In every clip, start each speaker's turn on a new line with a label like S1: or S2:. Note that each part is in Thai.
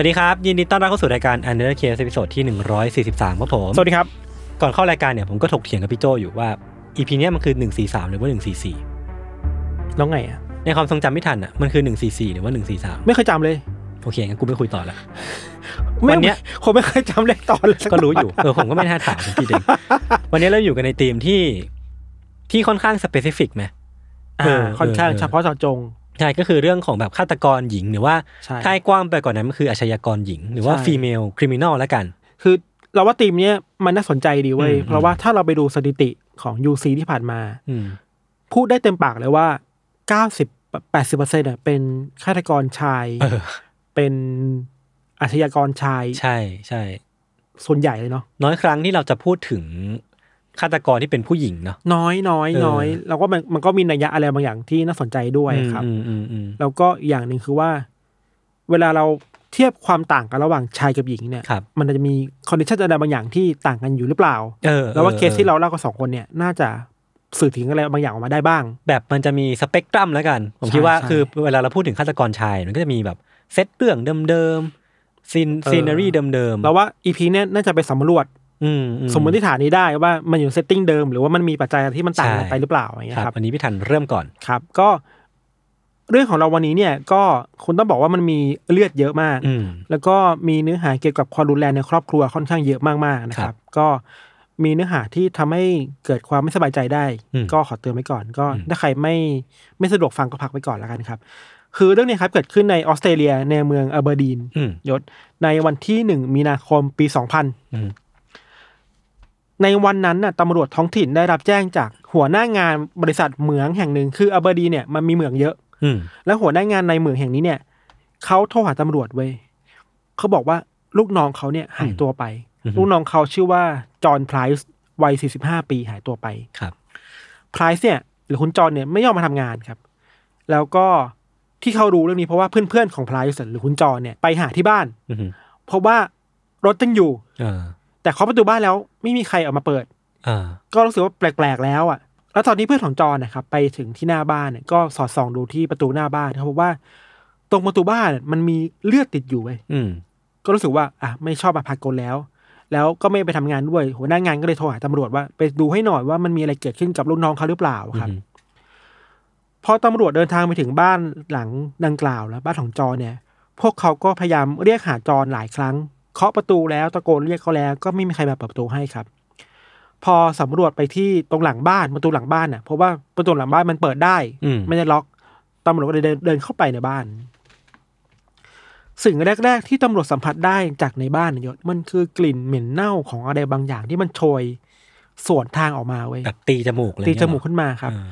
S1: วัสดีครับ ยินดีต้อนรับเข้าสู่รายการ Untitled Case ตอนที่ 143ครับผม
S2: สวัสดีครับ
S1: ก่อนเข้ารายการเนี่ยผมก็ถกเถียงกับพี่โจอยู่ว่า EP เนี้ยมันคือ 143 หรือว่า 144
S2: แล้วไงอะ
S1: ในความทรงจำไม่ทันอะมันคือ 144 หรือว่า 143
S2: ไม่เคยจำเลย
S1: โอเคงั้นกูไม่คุยต่อละ
S2: ไม่
S1: วันเนี้ย
S2: ผมไม่เคยจำเลขตอนเลยสั
S1: ก็รู้
S2: ต
S1: อยู่เออผมก็ไม่น่าถามผมคิดเองวันนี้เราอยู่กันในธีมที่ที่ค่อนข้างสเปซิฟิกไหม
S2: อ่าค่อนข้าง
S1: เออ
S2: เฉพาะเจาะจง
S1: ใช่ก็คือเรื่องของแบบฆาตกรหญิง หรือว่า
S2: ใช่
S1: ถ้าให้กว้างไปกว่อนนั้นมันคืออาชญากรหญิง หรือว่า
S2: ใช่
S1: female criminal แล้วกัน
S2: คือเราว่าทีมเนี้ยมันน่าสนใจดีเว้ย
S1: อืม
S2: เพราะว่าถ้าเราไปดูสถิติของ UC ที่ผ่านมา
S1: อืม
S2: พูดได้เต็มปากเลยว่า90 80เปอร์เซ็นต์เป็นฆาตกรชาย
S1: เออ
S2: เป็นอาชญากรชาย
S1: ใช่ใช่
S2: ส่วนใหญ่เลยเนาะ
S1: น้อยครั้งที่เราจะพูดถึง ฆาตกรที่เป็นผู้หญิงเนาะ
S2: น้อยน้อย
S1: เออ
S2: น้อยแล้วก็มันมันก็มีนัยยะอะไรบางอย่างที่น่าสนใจด้วยครับ
S1: อืมอืมอืม
S2: แล้วก็อีกอย่างหนึ่งคือว่า เวลาเราเทียบความต่างกันระหว่างชายกับหญิงเนี่ย
S1: ครับ
S2: มันจะมี condition อะไรบางอย่างที่ต่างกันอยู่หรือเปล่า
S1: เออ
S2: แล้วว่า
S1: ออ
S2: เคสที่เราเล่ากับสองคนเนี่ย น่าจะสื่อถึงอะไรบางอย่างออกมาได้บ้าง
S1: แบบมันจะมีสเปกตรัมแล้วกัน ผม
S2: ใช่
S1: คิดว่า
S2: ใช่
S1: คือเวลาเราพูดถึงฆาตกรชายมันก็จะมีแบบเซตเรื่องเดิมๆ scene
S2: เออ
S1: scenario เดิมๆ
S2: เราว่า EP เนี่ยน่าจะไปสำรวจ
S1: อืม
S2: สมมติฐานนี้ได้ว่ามันอยู่ setting เดิม หรือว่ามันมีปัจจัยที่มันต่างกัน
S1: ใช่
S2: ไปหรือเปล่าอย่างเงี้ยค
S1: รับ
S2: ครับ
S1: อันนี้พี่ธัญเริ่มก่อน
S2: ครับ ก็เรื่องของเราวันนี้เนี่ยก็คุณต้องบอกว่ามันมีเลือดเยอะมาก
S1: อืม
S2: แล้วก็มีเนื้อหาเกี่ยวกับความรุนแรงในครอบครัวค่อนข้างเยอะมากๆนะครับ
S1: ครั
S2: บก็มีเนื้อหาที่ทำให้เกิดความไม่สบายใจได้
S1: อืม
S2: ก็ขอเตือนไว้ก่อน ก็
S1: อืม
S2: ถ้าใครไม่ไม่สะดวกฟังก็พักไว้ก่อนแล้วกันครับ คือเรื่องนี้ครับเกิดขึ้นในออสเตรเลียในเมืองอเบอร์ดีน
S1: อืม
S2: ยศในวันที่หนึ่งมีนาคมปีสองพัน
S1: อืม
S2: ในวันนั้นน่ะตำรวจท้องถิ่นได้รับแจ้งจากหัวหน้างานบริษัทเหมืองแห่งหนึ่งคืออเบอร์ดีนเนี่ยมันมีเหมืองเยอะ
S1: อืม
S2: แล้วหัวหน้างานในเหมืองแห่งนี้เนี่ยเขาโทรหาตำรวจเว้ยเขาบอกว่าลูกน้องเขาเนี่ยหายตัวไป
S1: อืม
S2: ลูกน้องเขาชื่อว่าจอห์นไพรส์วัย45ปีหายตัวไป
S1: ครับ
S2: ไพรส์เนี่ยหรือคุณจอห์นเนี่ยไม่ยอมมาทำงานครับ แล้วก็ที่เขารู้เรื่องนี้เพราะว่าเพื่อนๆของไพรส์หรือคุณจอห์นเนี่ยไปหาที่บ้าน
S1: อืม
S2: เพราะว่ารถยังอยู่
S1: เออ
S2: แต่เคาะประตูบ้านแล้วไม่มีใครออกมาเปิด
S1: อ่า
S2: ก็รู้สึกว่าแปลกๆแล้วอะ แล้วตอนนี้เพื่อนของจอห์นนะครับไปถึงที่หน้าบ้านเนี่ยก็สอดส่องดูที่ประตูหน้าบ้านเขาพบว่า ตรงประตูบ้านมันมีเลือดติดอยู่เว้ย
S1: อืม
S2: ก็รู้สึกว่าอะไม่ชอบมาพากลแล้ว แล้วก็ไม่ไปทำงานด้วย หัวหน้างานก็เลยโทรหาตำรวจว่าไปดูให้หน่อยว่ามันมีอะไรเกิดขึ้นกับลูกน้องเขาหรือเปล่าครับ
S1: อืม
S2: พอตำรวจเดินทางไปถึงบ้านหลังดังกล่าวแล้วบ้านของจอห์นเนี่ย พวกเขาก็พยายามเรียกหาจอห์นหลายครั้ง เคาะประตูแล้วตะโกนเรียกเขาแล้ว ก็ไม่มีใครมาเปิดประตูให้ครับ พอสำรวจไปที่ตรงหลังบ้านประตูหลังบ้านน่ะเพราะว่าประตูหลังบ้านมันเปิดได้
S1: อืม
S2: ไม่ได้ล็อกตำรวจก็เลยเดินเดินเข้าไปในบ้าน สิ่งแรก ๆ ที่ตำรวจสัมผัสได้จากในบ้านนายศมันคือกลิ่นเหม็นเน่าของอะไรบางอย่างที่มันโชยสวนทางออกมาเว้ย
S1: แบบตีจมูกเลย
S2: ตี
S1: เนี่ย
S2: จมูกขึ้นมาครับ
S1: อ่า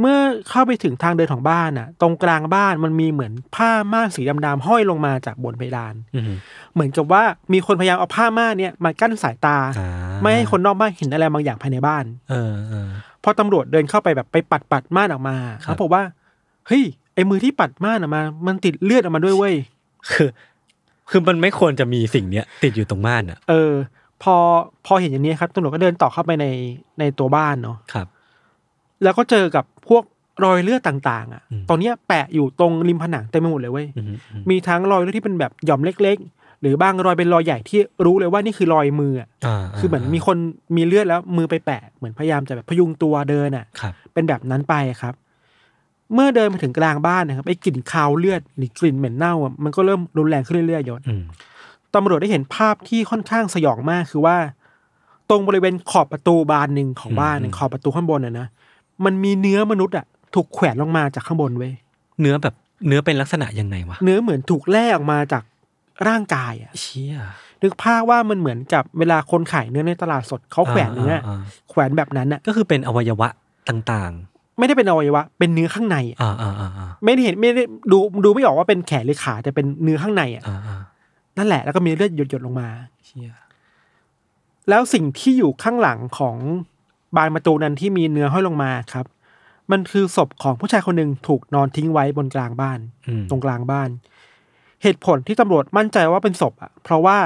S2: เมื่อเข้าไปถึงทางเดินของบ้านน่ะ ตรงกลางบ้านมันมีเหมือนผ้าม่านสีดำๆห้อยลงมาจากบนเพดาน
S1: อืม
S2: เหมือนกับว่ามีคนพยายามเอาผ้าม่านเนี่ยมากั้นสายตา
S1: อ่า
S2: ไม่ให้คนนอกบ้านเห็นอะไรบางอย่างภายในบ้าน
S1: เออเออ
S2: พอตำรวจเดินเข้าไปแบบไปปัดปัดม่านออกมา
S1: ครับ
S2: เขาบอกว่าเฮ้ยไอ้มือที่ปัดม่านออกมา มันติดเลือดออกมาด้วยเว้ย
S1: คือ คือมันไม่ควรจะมีสิ่งเนี้ย ติดอยู่ตรงม่านอะ
S2: เออ พอพอเห็นอย่างนี้ครับตำรวจก็เดินต่อเข้าไปในในตัวบ้านเนาะ
S1: ครับ
S2: แล้วก็เจอกับ พวกรอยเลือดต่างๆ อะ
S1: อืม
S2: ตอนเนี้ยแปะอยู่ตรงริมผนังเต็มไปหมดเลยเว้ย
S1: อืมอืม
S2: มีทั้งรอยเลือดที่เป็นแบบหย่อมเล็ก ๆ หรือบางรอยเป็นรอยใหญ่ที่รู้เลยว่านี่คือรอยมืออะ
S1: อ่า
S2: คือเหมือนมีคนมีเลือดแล้วมือไปแปะ เหมือนพยายามจะแบบพยุงตัวเดินอะ
S1: ครับ
S2: เป็นแบบนั้นไปครับ เมื่อเดินมาถึงกลางบ้านนะครับไอ้กลิ่นคาวเลือดหรือกลิ่นเหม็นเน่าอะมันก็เริ่มรุนแรงขึ้นเรื่อยๆยศ
S1: อืม
S2: ตำรวจได้เห็นภาพที่ค่อนข้างสยองมากคือว่า ตรงบริเวณขอบประตูบานหนึ่งของบ้านเนี่ย
S1: อืม
S2: ขอบประตูข้างบนอะนะ มันมีเนื้อมนุษย์อะถูกแขวนลงมาจากข้างบนเว้ย
S1: เนื้อแบบเนื้อเป็นลักษณะยังไงวะ
S2: เนื้อเหมือนถูกแล่ออกมาจากร่างกายอะ
S1: เชี่ย
S2: นึกภาพว่ามันเหมือนกับเวลาคนขายเนื้อในตลาดสดเขาแขวนเนื้ออาแขวนแบบนั้นอะ
S1: ก็คือเป็นอวัยวะต่าง
S2: ไม่ได้เป็นอวัยวะ เป็นเนื้อข้างในอะ
S1: ๆอ่าอ่าอ่าอ่า
S2: ไม่ได้เห็นไม่ได้ดูดูไม่ออกว่าเป็นแขนหรือขาแต่เป็นเนื้อข้างในอะ
S1: อ่าอ่า
S2: นั่นแหละแล้วก็มีเลือดหยดๆลงมา
S1: เชี่ย
S2: แล้วสิ่งที่อยู่ข้างหลังของ บานประตูนั้นที่มีเนื้อห้อยลงมาครับ มันคือศพของผู้ชายคนหนึ่งถูกนอนทิ้งไว้บนกลางบ้าน
S1: อืม
S2: ตรงกลางบ้าน เหตุผลที่ตำรวจมั่นใจว่าเป็นศพอะ เพราะว่า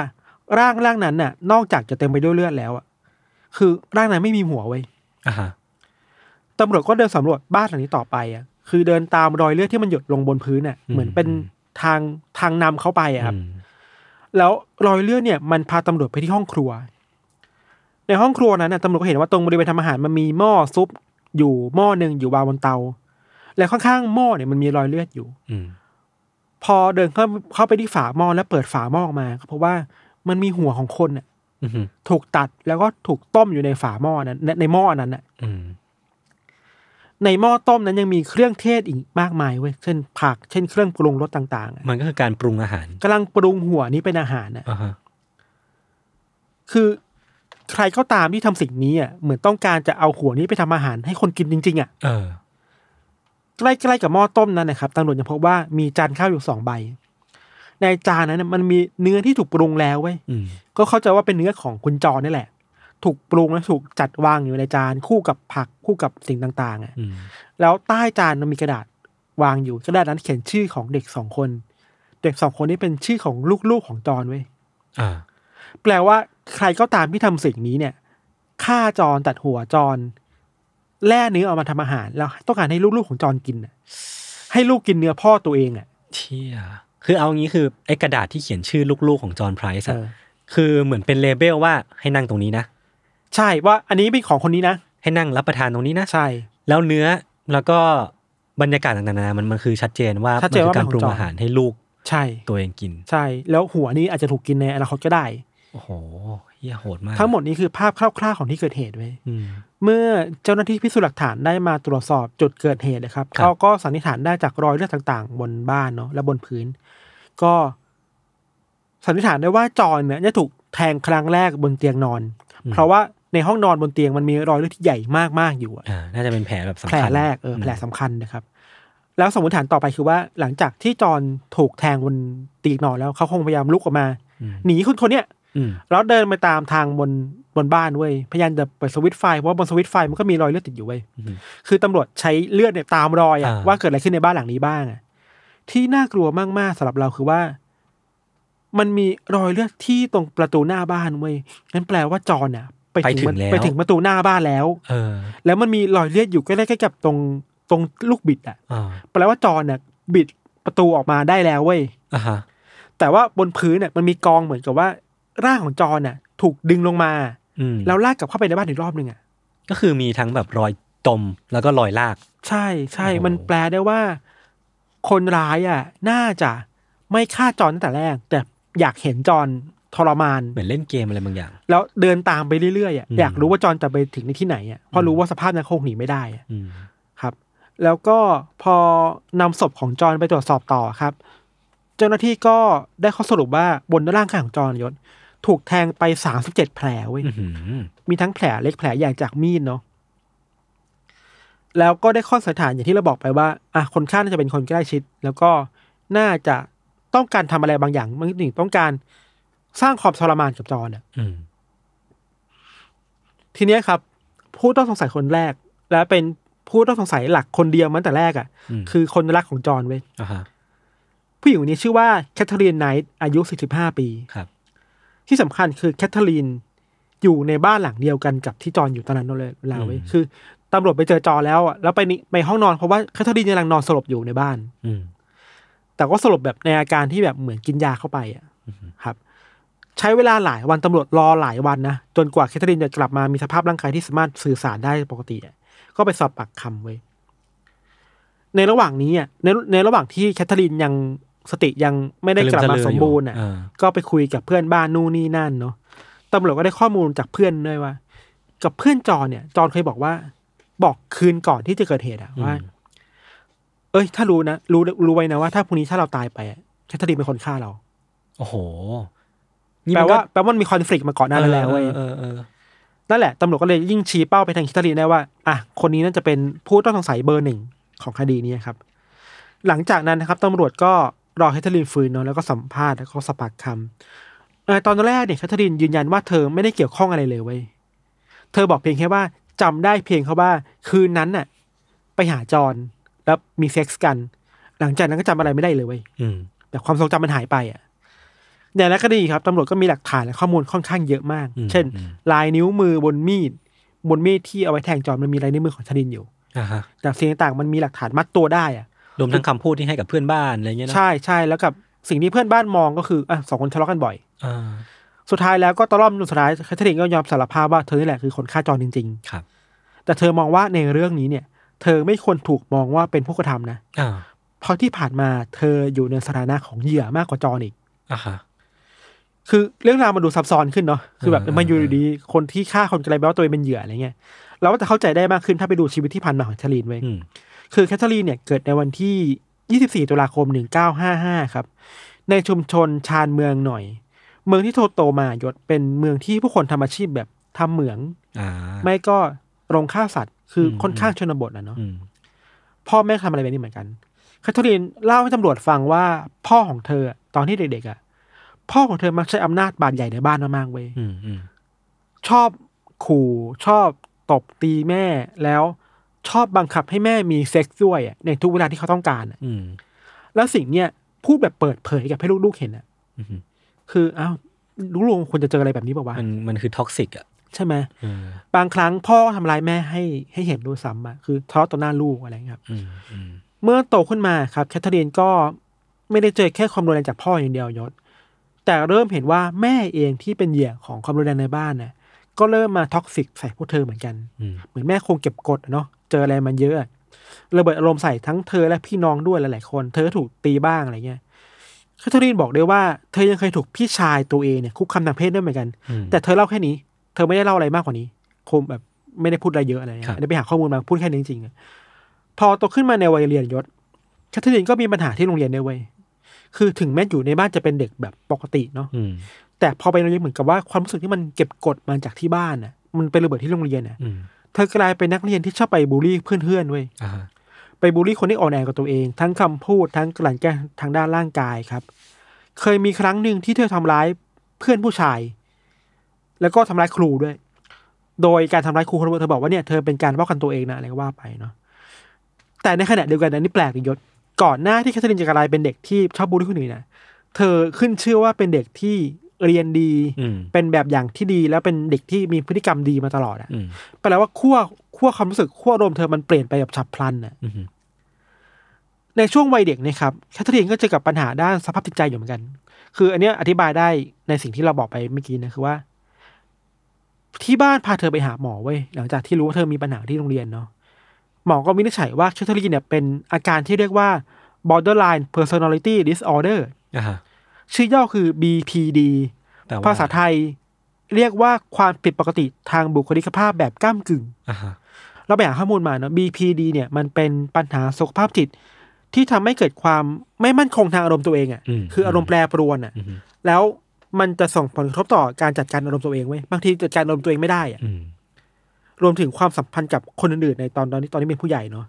S2: ร่างร่างนั้นน่ะ นอกจากจะเต็มไปด้วยเลือดแล้วอะ คือร่างนั้นไม่มีหัวไว้ย
S1: อ่าฮะ
S2: ตำรวจก็เดินสำรวจบ้านหลังนี้ต่อไปอะ คือเดินตามรอยเลือดที่มันหยดลงบนพื้นอะ เหมือนเป็นทางทางนำเข้าไปอะครับ
S1: อืม
S2: แล้วรอยเลือดเนี่ย มันพาตำรวจไปที่ห้องครัว ในห้องครัวนั้นนะตำรวจก็เห็นว่าตรงบริเวณทำอาหารมันมีหม้อซุปอยู่หม้อหนึ่งอยู่วางบนเตา แล้วข้างๆหม้อเนี่ยมันมีรอยเลือดอยู่
S1: อืม
S2: พอเดินเข้าเข้าไปที่ฝาหม้อแล้วเปิดฝาหม้อออกมาก็เพราะว่ามันมีหัวของคนน่ะ
S1: อืม
S2: ถูกตัดแล้วก็ถูกต้มอยู่ในฝาหม้อนั้น ในในหม้อนั้นน่ะ
S1: อืม
S2: ในหม้อต้มนั้นยังมีเครื่องเทศอีกมากมายเว้ยเช่นผัก เช่นเครื่องปรุงรสต่างๆอะ
S1: มันก็คือการปรุงอาหาร
S2: กำลังปรุงหัวนี้เป็นอาหารน่ะ
S1: อ่าฮะ
S2: คือ ใครก็ตามที่ทำสิ่งนี้อะเหมือนต้องการจะเอาหัวนี้ไปทำอาหารให้คนกินจริง ๆ อะ
S1: เออ
S2: ใกล้ๆกับหม้อต้มนั้นนะครับตำรวจยังพบว่ามีจานข้าวอยู่สองใบ ในจานนั้นนะมันมีเนื้อที่ถูกปรุงแล้วเว้ย
S1: อืม
S2: ก็เข้าใจว่าเป็นเนื้อของคุณจอนี่แหละ ถูกปรุงและถูกจัดวางอยู่ในจานคู่กับผักคู่กับสิ่งต่างๆอะ
S1: อืม
S2: แล้วใต้จานมันมีกระดาษวางอยู่กระดาษนั้นเขียนชื่อของเด็กสองคน เด็กสองคนนี้เป็นชื่อของลูกๆของจอนเว้ย
S1: อ่า
S2: แปลว่า ใครก็ตามที่ทำสิ่งนี้เนี่ยฆ่าจอนตัดหัวจอนแล่เนื้อเอามาทำอาหาร แล้วต้องการให้ลูกๆของจอนกินน่ะให้ลูกกินเนื้อพ่อตัวเองอะ
S1: เชี่ยคือเอางี้คือไอ้กระดาษที่เขียนชื่อลูกๆของจอห์นไพรส์
S2: เอ
S1: อะ
S2: อ
S1: คือเหมือนเป็นเลเบลว่าให้นั่งตรงนี้นะ
S2: ใช่ว่าอันนี้เป็นของคนนี้นะ
S1: ให้นั่งรับประทานตรงนี้นะ
S2: ใช่
S1: แล้วเนื้อแล้วก็บรรยากาศต่างๆนานามันมันคือชัดเจนว่า
S2: ชั
S1: มั
S2: ดเจน
S1: คื
S2: ว่า
S1: การ
S2: เป็นของ
S1: ปรุง
S2: จอห์น
S1: อาหารให้ลูก
S2: ใช่
S1: ตัวเองกิน
S2: ใช่ แล้วหัวนี้อาจจะถูกกินในอนาคตก็ได้
S1: โอ้โหเฮียโหดมาก
S2: ทั้งหมดนี้คือภาพคร่าวๆของที่เกิดเหตุไว้ย
S1: อืม
S2: เมื่อเจ้าหน้าที่พิสูจน์หลักฐานได้มาตรวจสอบจุดเกิดเหตุนะครับ
S1: ครับ
S2: เขาก็สันนิษฐานได้จากรอยเลือดต่างๆ บนบ้านเนาะและบนพื้น ก็สันนิษฐานได้ว่าจอนเนี่ยจะถูกแทงครั้งแรกบนเตียงนอน เพราะว่าในห้องนอนบนเตียงมันมีรอยเลือดที่ใหญ่มากๆอยู่อะ
S1: อ่าน่าจะเป็นแผลแบบสำ
S2: แผล
S1: คัญ
S2: แรกเออแผลสำคัญนะครับ แล้วสมมติฐานต่อไปคือว่าหลังจากที่จอนถูกแทงบนเตียงนอนแล้วเขาคงพยายามลุกออกมา
S1: อืม
S2: หนีคนคนเนี้ย
S1: อืม
S2: แล้วเดินไปตามทางบนบนบ้านเว้ยพยายามจะเปิดสวิตช์ไฟเพราะว่าบนสวิตช์ไฟมันก็มีรอยเลือดติดอยู่เว้ย
S1: อืม
S2: คือตำรวจใช้เลือดเนี่ยตามรอยอะ
S1: อ่า
S2: ว่าเกิดอะไรขึ้นในบ้านหลังนี้บ้างอะที่น่ากลัวมากๆสำหรับเราคือว่า มันมีรอยเลือดที่ตรงประตูหน้าบ้านเว้ยนั่นแปลว่าจอนเนี่ยไป
S1: ไป
S2: ถึ
S1: ถึ
S2: ง
S1: งแล้ว
S2: ไปถึงประตูหน้าบ้านแล้ว
S1: เออ
S2: แล้วมันมีรอยเลือดอยู่ใกล้ๆกับตรงตรงลูกบิดอะ
S1: อ่า
S2: แปลว่าจอนเนี่ยบิดประตูออกมาได้แล้วเว้ย
S1: อ่าฮะ
S2: แต่ว่าบนพื้นเนี่ยมันมีกองเหมือนกับว่า ร่างของจอนเนี่ยถูกดึงลงมา
S1: อืม
S2: แล้วลากกลับเข้าไปในบ้านอีกรอบหนึ่งอะ
S1: ก็คือมีทั้งแบบรอยจมแล้วก็รอยลาก
S2: ใช่ใช่
S1: โอ้โห
S2: มันแปลได้ว่า คนร้ายอะ น่าจะไม่ฆ่าจอนตั้งแต่แรก แต่อยากเห็นจอนทรมาน
S1: เหมือนเล่นเกมอะไรบางอย่าง
S2: แล้วเดินตามไปเรื่อยๆอะ
S1: อืม
S2: อยากรู้ว่าจอนจะไปถึงในที่ไหนอะเพราะรู้ว่าสภาพนั้นคงหนีไม่ได้อะ
S1: อืม
S2: ครับ แล้วก็พอนำศพของจอนไปตรวจสอบต่อครับ เจ้าหน้าที่ก็ได้ข้อสรุปว่าบนร่างกายของจอนยศ ถูกแทงไปสามสิบเจ็ดแผลเว้ย
S1: อื้อหือ
S2: มีทั้งแผลเล็กแผลใหญ่จากมีดเนาะแล้วก็ได้ข้อสันนิษฐานอย่างที่เราบอกไปว่าอะคนฆ่าน่าจะเป็นคนใกล้ชิด แล้วก็น่าจะต้องการทำอะไรบางอย่างมันถึงต้องการสร้างความทรมานกับจอนอะ
S1: อืม
S2: ทีเนี้ยครับ ผู้ต้องสงสัยคนแรก และเป็นผู้ต้องสงสัยหลักคนเดียวมาตั้งแต่แรกอะ
S1: อืม
S2: คือคนรักของจอนเว้ย
S1: อ่าฮะ
S2: ผู้หญิงคนนี้ชื่อว่าแคทเธอรีนไนท์อายุ45ปี
S1: ครับ
S2: ที่สำคัญคือแคทเธอรีนอยู่ในบ้านหลังเดียวกันกับที่จอนอยู่ตอนนั้นเลยเวลาเว้ย
S1: อืม
S2: คือตำรวจไปเจอจอนแล้วอะแล้วไปนี่ไปห้องนอนเพราะว่าแคทเธอรีนกำลังนอนสลบอยู่ในบ้าน
S1: อืม
S2: แต่ก็สลบแบบในอาการที่แบบเหมือนกินยาเข้าไปอะครับ ใช้เวลาหลายวันตำรวจรอหลายวันนะจนกว่าแคทเธอรีนจะกลับมามีสภาพร่างกายที่สามารถสื่อสารได้ปกติอะก็ไปสอบปากคำไว้ยในระหว่างนี้อะในในระหว่างที่แคทเธอรีนยัง สติยังไม่ได้กลับมาสมบูรณ์อะ
S1: อ่า
S2: ก็ไปคุยกับเพื่อนบ้านนู่นนี่นั่นเนาะตำรวจก็ได้ข้อมูลจากเพื่อนด้วยว่า กับเพื่อนจอนเนี่ย จอนเคยบอกว่า บอกคืนก่อนที่จะเกิดเหตุอะว่า
S1: อืม
S2: เอ้ย ถ้ารู้นะรู้รู้ไว้นะว่าถ้าพรุ่งนี้ถ้าเราตายไปอะแคทเธอรีนเป็นคนฆ่าเรา
S1: โอ้โห
S2: แปล
S1: มันก็
S2: ว่าแปลว่ามันมี conflict มาก่อนหน้านั้นแล้วเว้ย
S1: เออเออเออ
S2: นั่นแหละตำรวจก็เลยยิ่งชี้เป้าไปทางแคทเธอรีนได้ว่า อะ คนนี้น่าจะเป็นผู้ต้องสงสัยเบอร์หนึ่งของคดีนี้ครับ หลังจากนั้นนะครับตำรวจก็ รอแคทเธอรีนฟื้นเนาะแล้วก็สัมภาษณ์แล้วก็สอบปากคำเออตอนแรกเนี่ยแคทเธอรีนยืนยันว่าเธอไม่ได้เกี่ยวข้องอะไรเลยเว้ยเธอบอกเพียงแค่ว่าจำได้เพียงแค่ว่าคืนนั้นน่ะ ไปหาจอห์นแล้วมีเซ็กส์กัน หลังจากนั้นก็จำอะไรไม่ได้เลยเว้ย
S1: อืม
S2: แต่ความทรงจำมันหายไปอะอย่างนั้นก็ดีครับตำรวจก็มีหลักฐานและข้อมูลค่อนข้างเยอะมาก
S1: อืม
S2: เช่น
S1: อืม
S2: ลายนิ้วมือบนมีด บนมีดที่เอาไว้แทงจอห์นมันมีลายนิ้วมือของชดินอยู่
S1: อ่าฮะ
S2: จากสิ่งต่างๆมันมีหลักฐานมัดตัวได้อะ
S1: รวมทั้งคำพูดที่ให้กับเพื่อนบ้านอะไรเงี้ยเนอะ
S2: ใช่ใช่แล้วกับสิ่งที่เพื่อนบ้านมองก็คืออะสองคนทะเลาะกันบ่อย
S1: อ่า
S2: สุดท้ายแล้วก็ตะล่อมจนสุดท้ายแคทเธอรีนก็ยอมสารภาพว่าเธอนี่แหละคือคนฆ่าจอห์นจริง
S1: ครับ
S2: ๆแต่เธอมองว่าในเรื่องนี้เนี่ย เธอไม่ควรถูกมองว่าเป็นผู้กระทำนะ
S1: อ่า
S2: เพราะที่ผ่านมาเธออยู่ในสถานะของเหยื่อมากกว่าจอห์นอีก
S1: อ่าฮะ
S2: คือเรื่องราวมันดูซับซ้อนขึ้นเนาะคือแบบ
S1: เออ
S2: มาอยู่ดีๆคนที่ฆ่าคนกลายเป็นว่าตัวเองเป็นเหยื่ออะไรเงี้ยเราก็จะเข้าใจได้มากขึ้นถ้าไปดูชีวิตที่ผ่านมาของแคทเธอรีนเว้ย
S1: อืม
S2: คือแคทเธอรีนเนี่ยเกิดในวันที่ 24 ตุลาคม 1955 ครับ ในชุมชนชานเมืองหน่อย เมืองที่โตโตมายศเป็นเมืองที่ผู้คนทำอาชีพแบบทำเหมือง
S1: อ่า
S2: ไม่ก็โรงฆ่าสัตว์ คืออ
S1: ม
S2: ค่อนข้างชนบทนะเนาะ
S1: อืม
S2: พ่อแม่ทำอะไรแบบนี้เหมือนกันแคทเธอรีนเล่าให้ตำรวจฟังว่าพ่อของเธออะตอนที่เด็กๆอะพ่อของเธอมักใช้อำนาจบาดใหญ่ในบ้านมากๆเว้ย
S1: อืมอืม
S2: ชอบขู่ชอบตบตีแม่แล้ว ชอบบังคับให้แม่มีเซ็กซ์ด้วยอะในทุกเวลาที่เขาต้องการอะ
S1: อืม
S2: แล้วสิ่งเนี้ยพูดแบบเปิดเผยกับให้ลูกๆเห็นอะ
S1: อืม
S2: คืออ้าวลูกๆควรจะเจออะไรแบบนี้ป่าวะ
S1: มันมันคือ toxic อะ
S2: ใช่ไหม
S1: เออ
S2: บางครั้งพ่อทำร้ายแม่ให้ให้เห็นด้วยซ้ำอะคือทะเลาะต่อหน้าลูกอะไรอย่างเงี้ยครับ
S1: อืมอืม
S2: เมื่อโตขึ้นมาครับ แคทเธอรีนก็ไม่ได้เจอแค่ความรุนแรงจากพ่ออย่างเดียวยศ แต่เริ่มเห็นว่าแม่เองที่เป็นเหยื่อของความรุนแรงในบ้านน่ะก็เริ่มมา toxic ใส่พวกเธอเหมือนกัน
S1: อืม
S2: เหมือนแม่คงเก็บกดอะเนาะ เจออะไรมาเยอะอะระเบิดอารมณ์ใส่ทั้งเธอและพี่น้องด้วยหลายๆคน เธอก็ถูกตีบ้างอะไรเงี้ยแคทเธอรีนบอกด้วยว่าเธอยังเคยถูกพี่ชายตัวเองเนี่ยคุกคามทางเพศด้วยเหมือนกัน
S1: อืม
S2: แต่เธอเล่าแค่นี้ เธอไม่ได้เล่าอะไรมากกว่านี้คงแบบไม่ได้พูดอะไรเยอะอะไรเงี้ย
S1: ครับ
S2: ได้ไปหาข้อมูลมาพูดแค่นี้จริงๆอะพอโตขึ้นมาในวัยเรียนยศแคทเธอรีนก็มีปัญหาที่โรงเรียนด้วยเว้ยคือถึงแม้อยู่ในบ้านจะเป็นเด็กแบบปกติเนาะ
S1: อืม
S2: แต่พอไปโรงเรียนเหมือนกับว่าความรู้สึกที่มันเก็บกดมาจากที่บ้านอะ มันไประเบิดที่โรงเรียนอะ
S1: อืม
S2: เธอกลายเป็นนักเรียนที่ชอบไปบูลลี่เพื่อนๆเว้ย
S1: อ่าฮะ
S2: ไปบูลลี่คนที่อ่อนแอกว่าตัวเอง ทั้งคำพูดทั้งกลั่นแกล้งทางด้านร่างกายครับ เคยมีครั้งหนึ่งที่เธอทำร้ายเพื่อนผู้ชาย แล้วก็ทำร้ายครูด้วย โดยการทำร้ายครูเธอบอกว่าเนี่ยเธอเป็นการป้องกันตัวเองนะอะไรก็ว่าไปเนาะแต่ในขณะเดียวกันอันนี้แปลกดิยศก่อนหน้าที่แคทเธอรีนจะกลายเป็นเด็กที่ชอบบูลลี่คนอื่นนะเธอขึ้นชื่อว่าเป็นเด็กที่ เรียนดี
S1: อืม
S2: เป็นแบบอย่างที่ดีแล้วเป็นเด็กที่มีพฤติกรรมดีมาตลอดอะ
S1: อืม
S2: แปลว่าขั้วขั้วความรู้สึกขั้วอารมณ์เธอมันเปลี่ยนไปแบบฉับพลันอะ
S1: อืม
S2: ในช่วงวัยเด็กเนี่ยครับแคทเธอรีนก็เจอกับปัญหาด้านสภาพจิตใจอยู่เหมือนกัน คืออันเนี้ยอธิบายได้ในสิ่งที่เราบอกไปเมื่อกี้นะคือว่า ที่บ้านพาเธอไปหาหมอเว้ยหลังจากที่รู้ว่าเธอมีปัญหาที่โรงเรียนเนาะหมอก็วินิจฉัยว่าแคทเธอรีนเนี่ยเป็นอาการที่เรียกว่า borderline personality disorder
S1: อ่าฮะ
S2: ชื่อย่อคือ BPD
S1: แปลว่า
S2: ภาษาไทยเรียกว่าความผิดปกติทางบุคลิกภาพแบบก้ามกึ่ง
S1: อ่าฮะ
S2: เราไปหาข้อมูลมาเนาะ BPD เนี่ยมันเป็นปัญหาสุขภาพจิต ที่ทำให้เกิดความไม่มั่นคงทางอารมณ์ตัวเองอะ่ะ
S1: ม
S2: คืออารมณ์แปรปรวนอะ่ะ
S1: อืม
S2: แล้วมันจะส่งผลกระทบต่อการจัดการอารมณ์ตัวเองเว้ยบางทีจัดการอารมณ์ตัวเองไม่ได้อะ่ะ
S1: อืม
S2: รวมถึงความสัมพันธ์กับคนอื่นๆในตอนตอนนี้ตอนนี้เป็นผู้ใหญ่เนาะ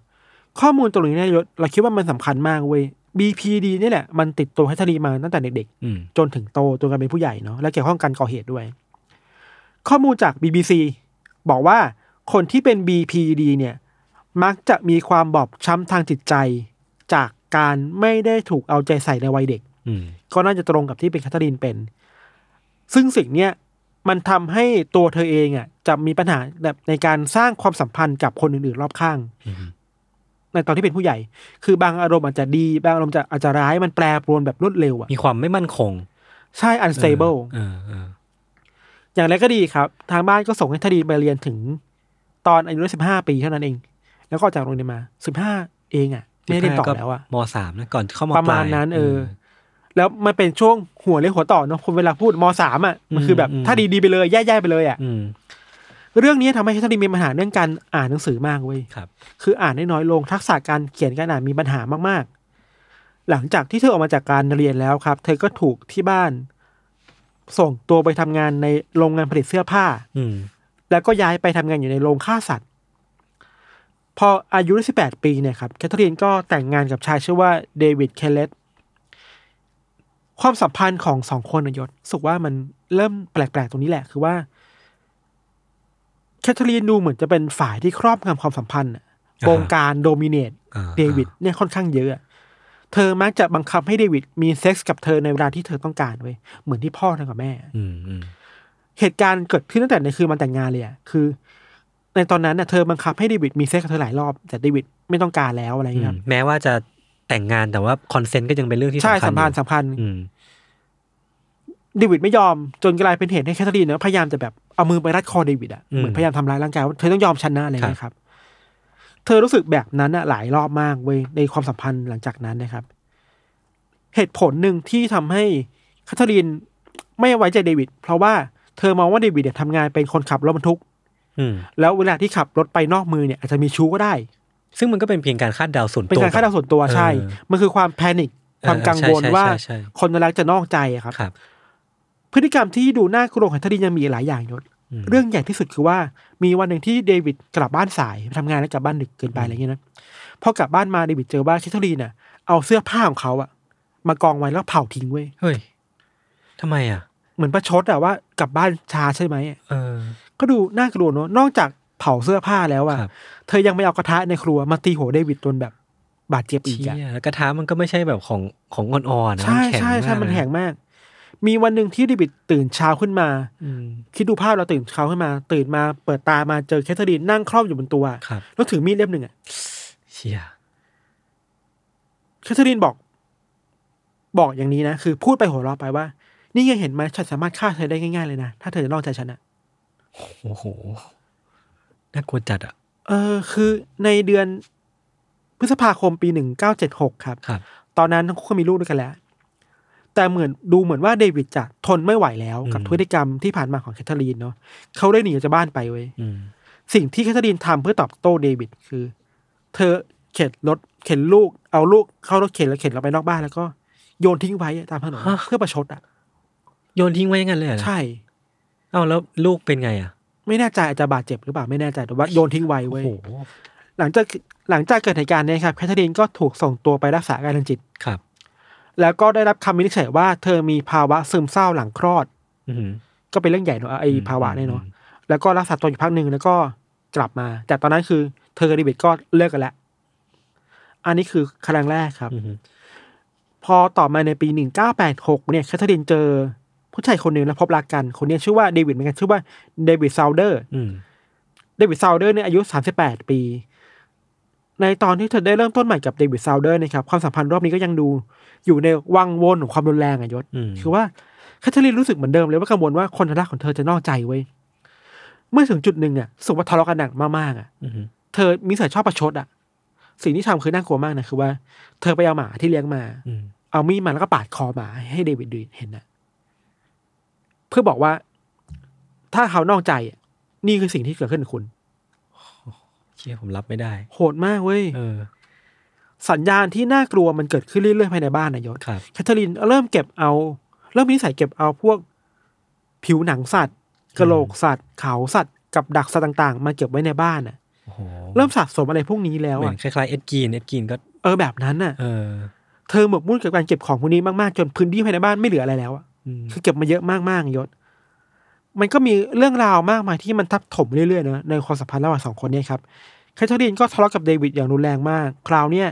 S2: ข้อมูลตรงนี้เนี่ยเราคิดว่ามันสำคัญมากเว้ย BPD นี่แหละมันติดตัวให้ทรีมาตั้งแต่เด็กๆ
S1: อืม
S2: จนถึงโตจนกลายเป็นผู้ใหญ่เนาะและเกี่ยวข้องกันก่อเหตุด้วย ข้อมูลจาก BBC บอกว่าคนที่เป็น BPD เนี่ย มักจะมีความบอบช้ำทางจิตใจ จากการไม่ได้ถูกเอาใจใส่ในวัยเด็ก
S1: อืม
S2: ก็น่าจะตรงกับที่เป็นแคทเธอรีนเป็น ซึ่งสิ่งเนี้ยมันทำให้ตัวเธอเองอะจะมีปัญหาแบบในการสร้างความสัมพันธ์กับคนอื่นๆรอบข้าง
S1: อืม
S2: ในตอนที่เป็นผู้ใหญ่ คือบางอารมณ์อาจจะดี บางอารมณ์จะอาจจะร้ายมันแปรปรวนแบบรวดเร็วอะ
S1: มีความไม่มั่นคง
S2: ใช่ unstable
S1: เออเออ
S2: อย่างไรก็ดีครับ ทางบ้านก็ส่งให้ทดีไปเรียนถึง ตอนอายุสิบห้าปีเท่านั้นเอง แล้วก็ออกจากโรงเรียนมาสิบห้าเองอะไม่ได้เรียนต่อแล้วอะ
S1: มสามนะก่อนเข้ามา
S2: ประมาณนั้นเออ แล้วมันเป็นช่วงหัวเลี้ยวหัวต่อเนาะคนเวลาพูดมสามอะมันคือแบบ
S1: อืม
S2: ถ้าดีดีๆไปเลยแย่ๆไปเลยอะ
S1: อืม
S2: เรื่องนี้ทำให้แคทเธอรีนมีปัญหาเรื่องการอ่านหนังสือมากเว้ย
S1: ครับ
S2: คืออ่านได้น้อยลงทักษะการเขียนการอ่านมีปัญหามากๆ หลังจากที่เธอออกมาจากการเรียนแล้วครับ เธอก็ถูกที่บ้าน ส่งตัวไปทำงานในโรงงานผลิตเสื้อผ้า
S1: อืม
S2: แล้วก็ย้ายไปทำงานอยู่ในโรงฆ่าสัตว์ พออายุได้สิบแปดปีเนี่ยครับแคทเธอรีนก็แต่งงานกับชายชื่อว่าเดวิดเคเลตความสัมพันธ์ของสองคนนะยศรู้สึกว่ามันเริ่มแปลกๆตรงนี้แหละคือว่า แคทเธอรีนดูเหมือนจะเป็นฝ่ายที่ครอบงำความสัมพันธ์อะ
S1: อ่า
S2: คือการ dominate
S1: อ่า
S2: เดวิดเนี่ยค่อนข้างเยอะอะเธอมักจะบังคับให้เดวิดมีเซ็กส์กับเธอในเวลาที่เธอต้องการเว้ยเหมือนที่พ่อทำกับแม่
S1: อืมอืม
S2: เหตุการณ์เกิดขึ้นตั้งแต่ในคืนวันแต่งงานเลยอะคือ ในตอนนั้นน่ะเธอบังคับให้เดวิดมีเซ็กกับเธอหลายรอบ แต่เดวิดไม่ต้องการแล้วอะไรอย่างเงี้ยอื
S1: ม
S2: ครับ
S1: แม้ว่าจะแต่งงานแต่ว่า consent ก็ยังเป็นเรื่องที่
S2: ใช่
S1: สำคัญ
S2: สัมพันธ์
S1: อยู่
S2: สัมพันธ์
S1: อืม
S2: เดวิดไม่ยอมจนกลายเป็นเหตุให้แคทเธอรีนเนี่ยพยายามจะแบบเอามือไปรัดคอเดวิดอะเหมือนพยายามทำร้ายร่างกายว่าเธอต้องยอมฉันนะอะไรอย่างเงี้ยครับ เธอรู้สึกแบบนั้นอะหลายรอบมากเว้ยในความสัมพันธ์หลังจากนั้นนะครับ เหตุผลหนึ่งที่ทำให้แคทเธอรีนไม่ไว้ใจเดวิดเพราะว่าเธอมองว่าเดวิดเนี่ยทำงานเป็นคนขับรถบรรทุก
S1: อืม
S2: แล้วเวลาที่ขับรถไปนอกเมืองเนี่ยอาจจะมีชู้ก็ได้
S1: ซึ่งมันก็เป็นเพียงการคาดเดาส่วน
S2: เป็น
S1: ตัว
S2: การคาดเดาส่วนตัวใช่
S1: เออ
S2: มันคือความ panicความกังวล
S1: ใช่ใช่
S2: ว่า
S1: ใช่ใช่
S2: คนรักจะนอกใจอะครับ
S1: ครับ
S2: พฤติกรรมที่ดูน่ากลัวของแคทเธอรีนยังมีอีกหลายอย่างยศ
S1: ม
S2: เรื่องใหญ่ที่สุดคือว่า มีวันหนึ่งที่เดวิดกลับบ้านสายไปทำงานแล้วกลับบ้านดึกเกินไปอะไรเงี้ยนะพอกลับบ้านมาเดวิดเจอว่าแคทเธอรีนน่ะเอาเสื้อผ้าของเขาอะมากองไว้แล้วเผาทิ้งเว้ย
S1: เฮ้ยทำไมอะ
S2: เหมือนประชดอะว่ากลับบ้านช้าใช่ไหมอะ
S1: เออ
S2: ก็ดูน่ากลัวเนอะนอกจากเผาเสื้อผ้าแล้วอะ
S1: ครับ
S2: เธอยังไม่เอากระทะในครัวมาตีหัวเดวิดจนแบบบาดเจ็บอีก
S1: เชี่
S2: อะ
S1: ยแล้วกระทะมันก็ไม่ใช่แบบของของอ่อนๆนะ
S2: ใช่
S1: มันแข็ง
S2: ใช่ใช่า
S1: ก
S2: มันแข็งะมาก มีวันหนึ่งที่เดวิดตื่นเช้าขึ้นมา
S1: อืม
S2: คิดดูภาพเราตื่นเช้าขึ้นมา ตื่นมาเปิดตามาเจอแคทเธอรีนนั่งครอบอยู่บนตัว
S1: ครับ
S2: แล้วถือมีดเล่มหนึ่งอะ
S1: เชี่ย
S2: แคทเธอรีนบอก บอกอย่างนี้นะ คือพูดไปหัวเราะไปว่า นี่ไงเห็นไหมฉันสามารถฆ่าเธอได้ง่าย ๆเลยนะถ้าเธอจะนอกใจฉันอะ
S1: โอ้โหน่ากลัวจัดอะ
S2: เออ คือในเดือนพฤษภาคมปีหนึ่งเก้าเจ็ดหกครับ
S1: ครับ
S2: ตอนนั้นทั้งคู่ก็มีลูกด้วยกันแล้ว แต่เหมือนดูเหมือนว่าเดวิดจะทนไม่ไหวแล้วกับ
S1: อืม
S2: พฤติกรรมที่ผ่านมาของแคทเธอรีนเนาะเขาได้หนีออกจากบ้านไปเว้ย
S1: อืม
S2: สิ่งที่แคทเธอรีนทำเพื่อตอบโต้เดวิดคือ เธอเข็นรถเข็นลูก เอาลูกเข้ารถเข็นแล้วเข็นเราไปนอกบ้านแล้วก็โยนทิ้งไว้ตามถนน
S1: ฮะ
S2: เพื่อประชดอะ
S1: โยนทิ้งไว้อยังไงเลยเหรอ
S2: ใช่
S1: เอ้าแล้วลูกเป็นไงอะ
S2: ไม่แน่ใจอาจจะบาดเจ็บหรือเปล่าไม่แน่ใจแต่ว่าโยนทิ้งไว้
S1: โอ้
S2: เว้ย
S1: โห
S2: หลังจากหลังจากเกิดเหตุการณ์เนี้ยครับแคทเธอรีนก็ถูกส่งตัวไปรักษาอาการทางจิต
S1: ครับ
S2: แล้วก็ได้รับคำวินิจฉัยว่าเธอมีภาวะซึมเศร้าหลังคลอด
S1: อืม
S2: ก็เป็นเรื่องใหญ่เนอะไอภาวะเนี่ยเนาะแล้วก็รักษาตัวอยู่พักหนึ่งแล้วก็กลับมา แต่ตอนนั้นคือเธอกับเดวิดก็เลิกกันแล้ว อันนี้คือครั้งแรกครับ
S1: อืม
S2: พอต่อมาในปีหนึ่งเก้าแปดหกเนี่ยแคทเธอรีนเจอผู้ชายคนหนึ่งแล้วพบรักกัน คนนี้ชื่อว่าเดวิดเหมือนกันชื่อว่าเดวิดซาวเดอร์
S1: อืม
S2: เดวิดซาวเดอร์เนี่ยอายุสามสิบแปดปี ในตอนที่เธอได้เริ่มต้นใหม่กับเดวิดซาวเดอร์นะครับความสัมพันธ์รอบนี้ก็ยังดู อยู่ในวังวนของความรุนแรงอะยศ
S1: อืม
S2: คือว่าแคทเธอรีนรู้สึกเหมือนเดิมเลยว่ากังวลว่าคนรักของเธอจะนอกใจเว้ยเมื่อถึงจุดหนึ่งอะรู้สึกว่าทะเลาะกันหนักมากๆอะ
S1: อืม
S2: เธอมีสายชอบประชดอะสิ่งที่ทำคือน่ากลัวมากนะคือว่า เธอไปเอาหมาที่เลี้ยงมา
S1: อืม
S2: เอามีดมาแล้วก็ปาดคอหมาให้เดวิดดูเห็นนะเพื่อบอกว่า ถ้าเขานอกใจอะนี่คือสิ่งที่เกิดขึ้นกับคุณ
S1: เชี่ยผมรับไม่ได้
S2: โหดมากเว้ย
S1: เออ
S2: สัญญาณที่น่ากลัวมันเกิดขึ้นเรื่อยๆภายในบ้านนายศ
S1: ครับ
S2: แคทเธอรีนเริ่มเก็บเอา เริ่มมีนิสัยเก็บเอาพวก ผิวหนังสัตว์กระโหลกสัตว์เขาสัตว์กับดักสัตว์ต่าง ๆ มาเก็บไว้ในบ้านน่ะ
S1: โอ้โห
S2: เริ่มสะสมอะไรพวกนี้แล้ว
S1: เหมือ
S2: อะ
S1: นคล้ายๆเอ็ดกีนเอ็ดกีนก็
S2: เออแบบนั้นน่ะ
S1: เออ
S2: เธอหมกมุ่นกับการเก็บของพวกนี้มากๆจนพื้นที่ภายในบ้านไม่เหลืออะไรแล้วอะ
S1: อืม
S2: คือเก็บมาเยอะมากๆยศ มันก็มีเรื่องราวมากมายที่มันทับถมเรื่อยๆเนอะในความสัมพันธ์ระหว่างสองคนเนี่ยครับแคทเธอรีนก็ทะเลาะกับเดวิดอย่างรุนแรงมาก คราวเนี้ย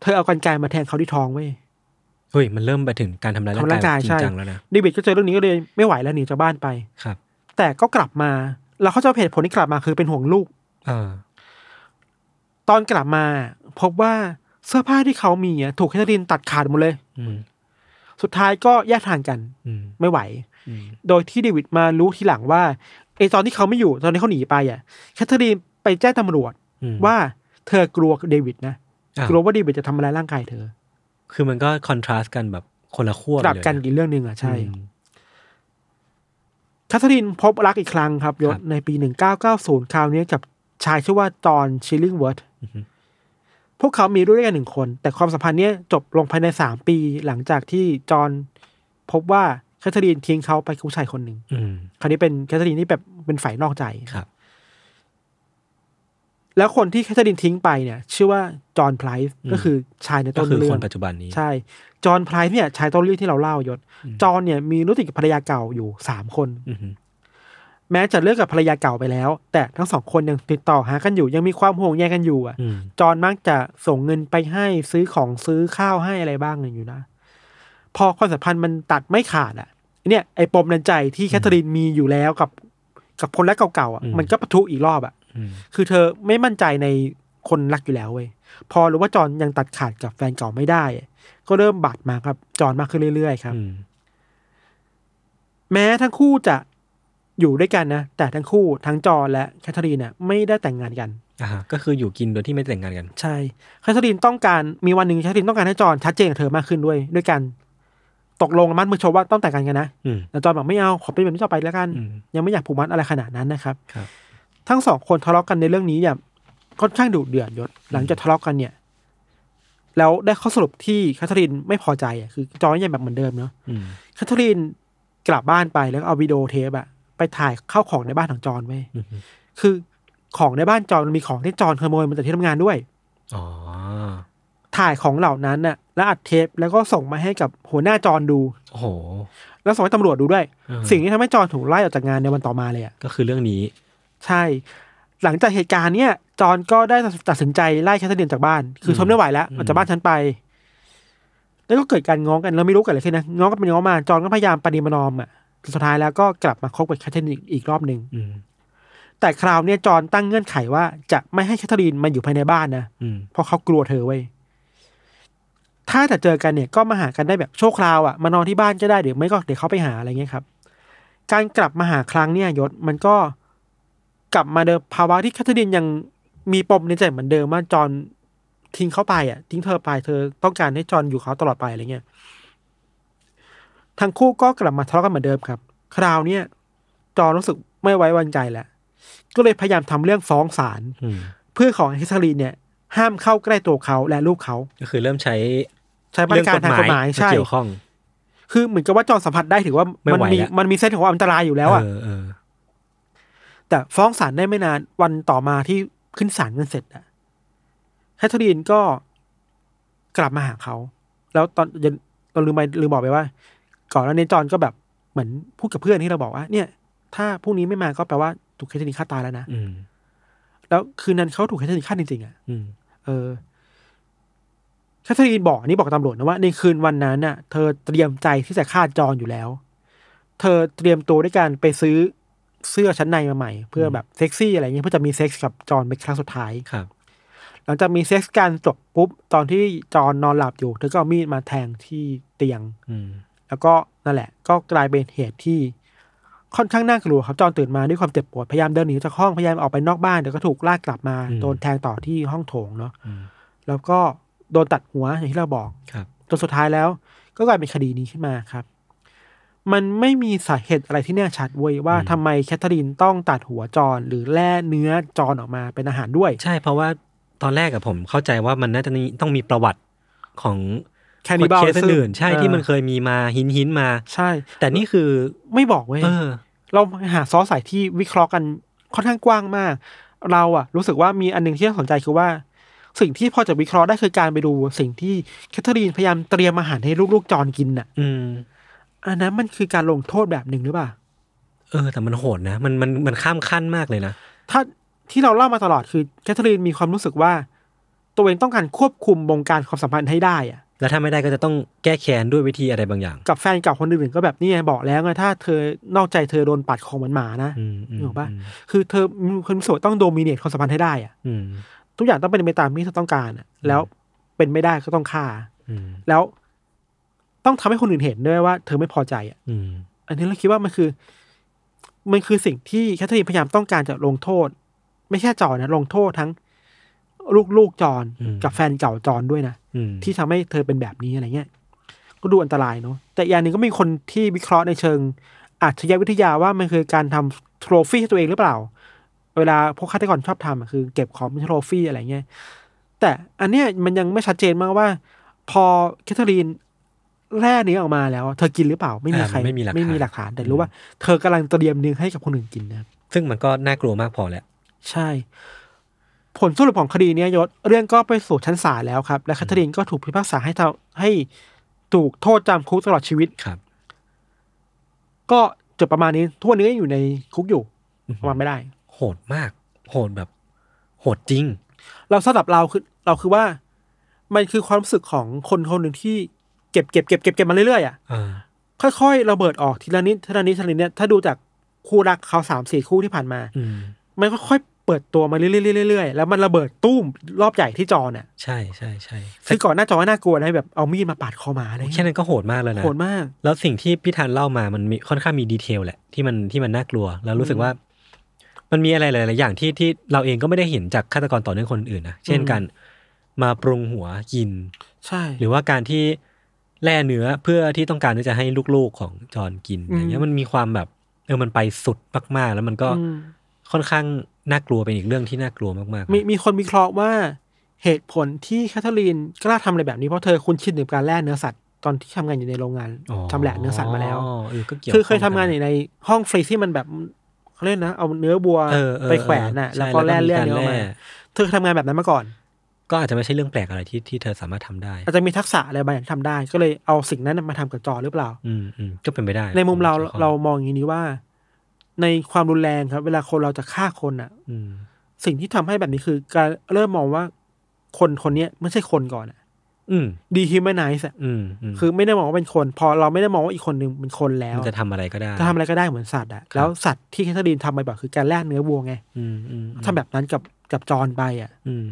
S2: เธอเอากรรไกรมาแทงเขาที่ท้องเว้ย
S1: เฮ้ยมันเริ่มไปถึงการทำร้ายร่าง
S2: ทำร้ายร่างาย
S1: กากยจริ
S2: ใช่
S1: งจังแล้วนะ
S2: เดวิดก็เจอเรื่องนี้ก็เลยไม่ไหวแล้วหนีจากบ้านไป
S1: ครับ
S2: แต่ก็กลับมาแล้วเขาใจะเหตุผลที่กลับมาคือเป็นห่วงลูก
S1: เออ
S2: ตอนกลับมา พบว่าเสื้อผ้าที่เขามีอะถูกแคทเธอรีนตัดขาดหมดเลย
S1: อืม
S2: สุดท้ายก็แยกทางกัน
S1: อืม
S2: ไม่ไหว
S1: อืม
S2: โดยที่เดวิดมารู้ทีหลังว่าไอตอนที่เขาไม่อยู่ตอนที่เขาหนีไปอะแคทเธอรีนไปแจ้งตำรวจ
S1: อืม
S2: ว่าเธอกลัวเดวิดนะ
S1: อ้าว
S2: กลัวว่าเดวิดจะทำร้ายร่างกายเธอ
S1: คือมันก็คอนทราสต์กันแบบคนละขั้ว
S2: กลับ
S1: เลย
S2: กันอีกเรื่องหนึ่งอะใช่
S1: อืม
S2: แคทเธอรีนพบรักอีกครั้งครับยศ
S1: ครับ
S2: ในปี 1990 คราวนี้กับชายชื่อว่าจอห์นชิลลิงเวิร์ธ
S1: อือฮึ
S2: พวกเขามีลูกด้วยกันหนึ่งคน แต่ความสัมพันธ์เนี้ยจบลงภายในสามปีหลังจากที่จอห์นพบว่า แคทเธอรีนทิ้งเขาไปกับผู้ชายคนหนึ่ง
S1: อืม
S2: คราวนี้เป็นแคทเธอรีนที่แบบเป็นฝ่ายนอกใจ
S1: ครับ
S2: แล้วคนที่แคทเธอรีนทิ้งไปเนี่ย ชื่อว่าจอห์นไพรส์
S1: อืม
S2: ก็คือชายใน
S1: ก็
S2: ต้น
S1: คือ
S2: เรื่
S1: ค
S2: อง
S1: นปัจจุบันนี้
S2: ใช่ จอห์นไพรส์เนี่ย ชายต้นเรื่องที่เราเล่ายศจอห์นเนี่ยมีรู้ติดกับภรรยาเก่าอยู่สามคน
S1: อือฮึ
S2: แม้จะเลิกกับภรรยาเก่าไปแล้ว แต่ทั้งสองคนยังติดต่อหากันอยู่ ยังมีความห่วงใยกันอยู่อะ
S1: อืม
S2: จอห์นมักจะส่งเงินไปให้ซื้อของซื้อข้าวให้อะไรบ้างอยู่นะ พอความสัมพันธ์มันตัดไม่ขาดอะ เนี่ยไอ้ปมในใจที่แคทเธอรีนมีอยู่แล้วกับกับคนรักเก่าๆอะมันก็ปะทุอีกรอบอะ
S1: อืม
S2: คือเธอไม่มั่นใจในคนรักอยู่แล้วเว้ยพอรู้ว่าจอห์นยังตัดขาดกับแฟนเก่าไม่ได้อะก็เริ่มบาดหมางครับ จอห์นมากขึ้นเรื่อยๆครับ
S1: อืม
S2: แม้ทั้งคู่จะอยู่ด้วยกันนะแต่ทั้งคู่ทั้งจอห์นและแคทเธอรีนเนี่ยไม่ได้แต่งงานกัน
S1: อ่าฮะก็คืออยู่กินโดยที่ไม่แต่งงานกัน
S2: ใช่แคทเธอรีนต้องการมีวันหนึ่งแคทเธอรีนต้องการให้จอห์นชัดเจนกับเธอมากขึ้นด้วย ด้วยกัน ตกลงมัดมือโชว์ว่าต้องแต่งงานกันนะ
S1: อืม
S2: แต่จอห์นบอกไม่เอาขอเป็นแบบนี้ต่อไปแล้วกัน
S1: อืม
S2: ยังไม่อยากผูกมัดอะไรขนาดนั้นนะครับ
S1: ครับ
S2: ทั้งสองคนทะเลาะกันในเรื่องนี้อย่างค่อนข้างดุเดือดยศหลังจากทะเลาะกันเนี่ย แล้วได้ข้อสรุปที่แคทเธอรีนไม่พอใจอะคือจอห์นยังแบบเหมือนเดิมเนาะ
S1: อืม
S2: แคทเธอรีนกลับบ้านไปแล้วก็เอาวิดีโอเทปอะไปถ่ายเข้าของในบ้านของจอห์นไว้ย
S1: อืม
S2: คือของในบ้านจอห์นมันมีของที่จอห์นขโมยมาจากที่ทำงานด้วย
S1: อ๋อ
S2: ถ่ายของเหล่านั้นน่ะ แล้วอัดเทปแล้วก็ส่งมาให้กับหัวหน้าจอห์นดู
S1: โอ้โห
S2: แล้วส่งให้ตำรวจดูด้วย
S1: อืม
S2: สิ่งที่ทำให้จอห์นถูกไล่ออกจากงานในวันต่อมาเลยอะ
S1: ก็คือเรื่องนี้
S2: ใช่ หลังจากเหตุการณ์เนี้ยจอห์นก็ได้ตัดสินใจไล่แคทเธอรีนจากบ้าน คือทนไม่ไหวแล้วออกจากบ้านฉันไป แล้วก็เกิดการง้อกันเราไม่รู้เกิดอะไรขึ้นนะง้อกันไปง้อมาจอห์นก็พยายามปฏิมานอมอะสุดท้ายแล้วก็กลับมาคบกับแคทเธอรีนอีกรอบหนึ่ง
S1: อืม
S2: แต่คราวเนี้ยจอห์นตั้งเงื่อนไขว่าจะไม่ให้แคทเธอรีนมาอยู่ภายในบ้านนะ
S1: อืม
S2: เพราะเขากลัวเธอเว้ย ถ้าจะเจอกันเนี่ยก็มาหากันได้แบบโชคราวอะ่ะมานอนที่บ้านก็ได้เดี๋ยวไม่ก็เดี๋ยวเขาไปหาอะไรเงี้ยครับ การกลับมาหาครั้งเนี่ยยศมันก็กลับมาเดิมภาวะที่แคทเธอรีนยังมีปมในใจเหมือนเดิมว่าจอห์นทิ้งเขาไปอะ ทิ้งเธอไปเธอต้องการให้จอห์นอยู่เขาตลอดไปอะไรเงี้ยทั้งคู่ก็กลับมาทะเลาะกันเหมือนเดิมครับ คราวเนี้ยจอห์นรู้สึกไม่ไว้วางใจแล้วก็เลยพยายามทำเรื่องฟ้องศาล
S1: อืม
S2: เพื่อขอให้แคทเธอรีนเนี่ย ห้ามเข้าใกล้ตัวเขาและลูกเขา
S1: ก็คือเริ่มใช้
S2: ใช้บริการทางกฎหมาย
S1: เรื่อง
S2: ใช่
S1: เกี่ยวข้อง
S2: คือเหมือนกับว่าจอห์นสัมผัสได้ถือว่า
S1: ไม่
S2: มัน
S1: ไหว
S2: มี
S1: แล้ว
S2: มันมีเส้นของความอันตรายอยู่แล้วอะ
S1: เออเออ
S2: แต่ฟ้องศาลได้ไม่นานวันต่อมาที่ขึ้นศาลกันเสร็จอะแคทเธอรีนก็กลับมาหาเขา แล้วตอนยันเราลืมไปลืมบอกไปว่า ก่อนหน้านี้จอห์นก็แบบเหมือนพูดกับเพื่อนที่เราบอกว่า เนี่ย ถ้าพรุ่งนี้ไม่มาก็แปลว่าถูกแคทเธอรีนฆ่าตายแล้วนะ
S1: อืม
S2: แล้วคืนนั้นเขาถูกแคทเธอรีนฆ่าจริงๆอะ
S1: อืม
S2: เออ แคทเธอรีนบอกอันนี้บอกตำรวจนะว่าในคืนวันนั้นน่ะ เธอเตรียมใจที่จะฆ่าจอห์นอยู่แล้ว เธอเตรียมตัวด้วยการไปซื้อเสื้อชั้นในมาใหม่ เพื่อแบบเซ็กซี่อะไรเงี้ยเพื่อจะมีเซ็กส์กับจอห์นเป็นครั้งสุดท้าย
S1: ครับ
S2: หลังจากมีเซ็กส์กันจบปุ๊บตอนที่จอห์นนอนหลับอยู่ เธอก็เอามีดมาแทงที่เตียง
S1: อืม
S2: แล้วก็นั่นแหละ ก็กลายเป็นเหตุที่ค่อนข้างน่ากลัวครับจอห์นตื่นมาด้วยความเจ็บปวดพยายามเดินหนีจากห้องพยายามออกไปนอกบ้านแต่ก็ถูกลากกลับมาโดนแทงต่อที่ห้องโถงเนาะ
S1: อืม
S2: แล้วก็ โดนตัดหัวอย่างที่เราบอก
S1: ครับ
S2: จนสุดท้ายแล้ว ก็กลายเป็นคดีนี้ขึ้นมาครับ มันไม่มีสาเหตุอะไรที่แน่ชัดเว้ยว่าทำไมแคทเธอรีนต้องตัดหัวจอนหรือแล่เนื้อจอนออกมาเป็นอาหารด้วย
S1: ใช่เพราะว่าตอนแรกกับผมเข้าใจว่ามันน่าจะมีต้องมีประวัติของ
S2: แคนิบาล
S1: เคสอื่นๆใช่ที่มันเคยมีมาหินหินๆมา
S2: ใช่
S1: แต่นี่คือ
S2: ไม่บอกเว้ย
S1: เออ
S2: เราหาซอสใส่ที่วิเคราะห์กันค่อนข้างกว้างมาก เราอะรู้สึกว่ามีอันหนึงที่น่าสนใจคือว่า สิ่งที่พอจะวิเคราะห์ได้คือการไปดูสิ่งที่แคทเธอรีนพยายามเตรียมอาหารให้ลูกๆจอนกินน่ะ
S1: อืม
S2: อันนั้นมันคือการลงโทษแบบหนึ่งหรือเปล่า
S1: เออ แต่มันโหดนะ มันมันมันข้ามขั้นมากเลยนะ
S2: ถ้าที่เราเล่ามาตลอดคือแคทเธอรีนมีความรู้สึกว่า ตัวเองต้องการควบคุมวงการความสัมพันธ์ให้ได้อะ
S1: แล้วถ้าไม่ได้ก็จะต้องแก้แค้นด้วยวิธีอะไรบางอย่าง
S2: กับแฟนเก่าคนอื่นๆก็แบบนี่ไงบอกแล้วไงถ้าเธอนอกใจเธอโดนปัดคอเหมือนหมานะ
S1: อืมอืม
S2: นึกออกปะ
S1: อืม
S2: คือเธอมีความรู้สึกว่าต้องโดมิเนตความสัมพันธ์ให้ได้อะ
S1: อืม
S2: ทุกอย่างต้องเป็นไปตามที่เธอต้องการอะแล้วเป็นไม่ได้ก็ต้องฆ่า
S1: อืม
S2: แล้วต้องทำให้คนอื่นเห็นด้วยว่าเธอไม่พอใจอะ
S1: อืม
S2: อันนี้เราคิดว่ามันคือ มันคือสิ่งที่แคทเธอรีนพยายามต้องการจะลงโทษ ไม่ใช่จอนนะลงโทษทั้งลูกลูกๆจอนกับแฟนเก่าจอนด้วยนะ
S1: อืม
S2: ที่ทำให้เธอเป็นแบบนี้อะไรเงี้ย ก็ดูอันตรายเนาะแต่อีกอย่างหนึ่งก็มีคนที่วิเคราะห์ในเชิงอาชญาวิทยาว่ามันคือการทำโทรฟี่ให้ตัวเองหรือเปล่า เวลาพวกฆาตกรชอบทำอะคือเก็บของเป็นโทรฟี่อะไรเงี้ยแต่อันเนี้ยมันยังไม่ชัดเจนมากว่า พอแคทเธอรีนแร่นี้ออกมาแล้วอะเธอกินหรือเปล่าไม่มี
S1: อ่า
S2: ใคร
S1: ไม่มีหลักฐาน
S2: ไม่มีหลักฐานแต่รู้ว่าเธอกำลังเตรียมเนื้อให้กับคนอื่นกินนะครับ
S1: ซึ่งมันก็น่ากลัวมากพอแล้ว
S2: ใช่ ผลสรุปของคดีเนี้ยยศเรื่องก็ไปสู่ชั้นศาลแล้วครับ และแคทเธอรีนก็ถูกพิพากษาให้ทำให้ถูกโทษจำคุกตลอดชีวิต
S1: ครับ
S2: ก็จบประมาณนี้ทุกวันนี้ก็ยังอยู่ในคุกอยู่ประมาณไม่ได้
S1: โหดมาก โหดแบบ โหดจริง
S2: เราสำหรับเราคือเราคือว่า มันคือความรู้สึกของคนคนหนึ่งที่เก็บเก็บเก็บเก็บเก็บมาเรื่อยๆอะ
S1: อ่า
S2: ค่อยๆระเบิดออกทีละนิดทีละนิดทีละนิดเนี่ยถ้าดูจากคู่รักเขาสามสี่คู่ที่ผ่านมา
S1: อืม
S2: มันก็ค่อยเปิดตัวมาเรื่อยๆเรื่อยๆแล้วมันระเบิดตู้มรอบใหญ่ที่จอเนี่ย
S1: ใช่ใช่ใช่
S2: คือก่อนหน้าจอน่ากลัวนะแบบเอามีดมาปาดคอหมาอะไร
S1: แค่
S2: เงี้ย
S1: นั้นก็โหดมากแล้วนะ
S2: โหดมาก
S1: แล้วสิ่งที่พี่ธันเล่ามามันมีค่อนข้างมีดีเทลแหละที่มันที่มันน่ากลัว แล้วรู้สึกว่า มันมีอะไรหลาย ๆ อย่างที่ที่เราเองก็ไม่ได้เห็นจากฆาตกรต่อเนื่องคนอื่นนะเช่นการมาปรุงหัวกิน
S2: ใช่
S1: หรือว่าการที่แล่เนื้อเพื่อที่ต้องการที่จะให้ลูก ๆ ของจอห์นกิน
S2: อืม
S1: อย่างเงี้ยมันมีความแบบเออมันไปสุดมาก ๆ แล้วมันก็
S2: อืม
S1: ค่อนข้างน่ากลัวเป็นอีกเรื่องที่น่ากลัวมากๆ
S2: มีมีคนวิเคราะห์ว่าเหตุผลที่แคทเธอรีนกล้าทำอะไรแบบนี้เพราะเธอคุ้นชินกับการแล่เนื้อสัตว์ตอนที่ทำงานอยู่ในโรงงาน
S1: อ๋อ
S2: ทำแหละเนื้อสัตว์มาแล้ว
S1: เออก็เกี่ยว
S2: คือเคยทำ
S1: ข้
S2: งานอยู่ในห้องฟรีซที่มันแบบ เขาเรียกนะเอาเนื้อบัว
S1: เออเออ
S2: ไปแขวนน่ะ
S1: ใช่
S2: แล้วก็แล่เลือด
S1: มี
S2: เนื้อออก
S1: การ
S2: มา
S1: แล่
S2: เธอเคยทำงานแบบนั้นมาก่อน
S1: ก็อาจจะไม่ใช่เรื่องแปลกอะไรที่ที่เธอสามารถทำได้
S2: อาจจะมีทักษะอะไรบางอย่างที่ทำได้ ก็เลยเอาสิ่งนั้นมาทำกับจอหรือเปล่า
S1: อืมอืมก็เป็นไปได้
S2: ในมุมเรา
S1: กี่ยวข้อง
S2: เรามองอย่างนี้ว่า ในความรุนแรงครับ เวลาคนเราจะฆ่าคนอะ
S1: อืม
S2: สิ่งที่ทำให้แบบนี้คือ การเริ่มมองว่าคนคนเนี้ยไม่ใช่คนก่อนอะ
S1: อืม
S2: dehumanize อะ
S1: อืมอืม
S2: คือไม่ได้มองว่าเป็นคน พอเราไม่ได้มองว่าอีกคนหนึ่งเป็นคนแล้ว
S1: มันจะทำอะไรก็ได้
S2: จะทำอะไรก็ได้เหมือนสัตว์อะแล้วสัตว์ที่แคทเธอรีนทำไปแบบคือการแล่เนื้อวัวไง
S1: อืมอืม
S2: ทำแบบนั้นกับกับจอนไปอะ
S1: อืม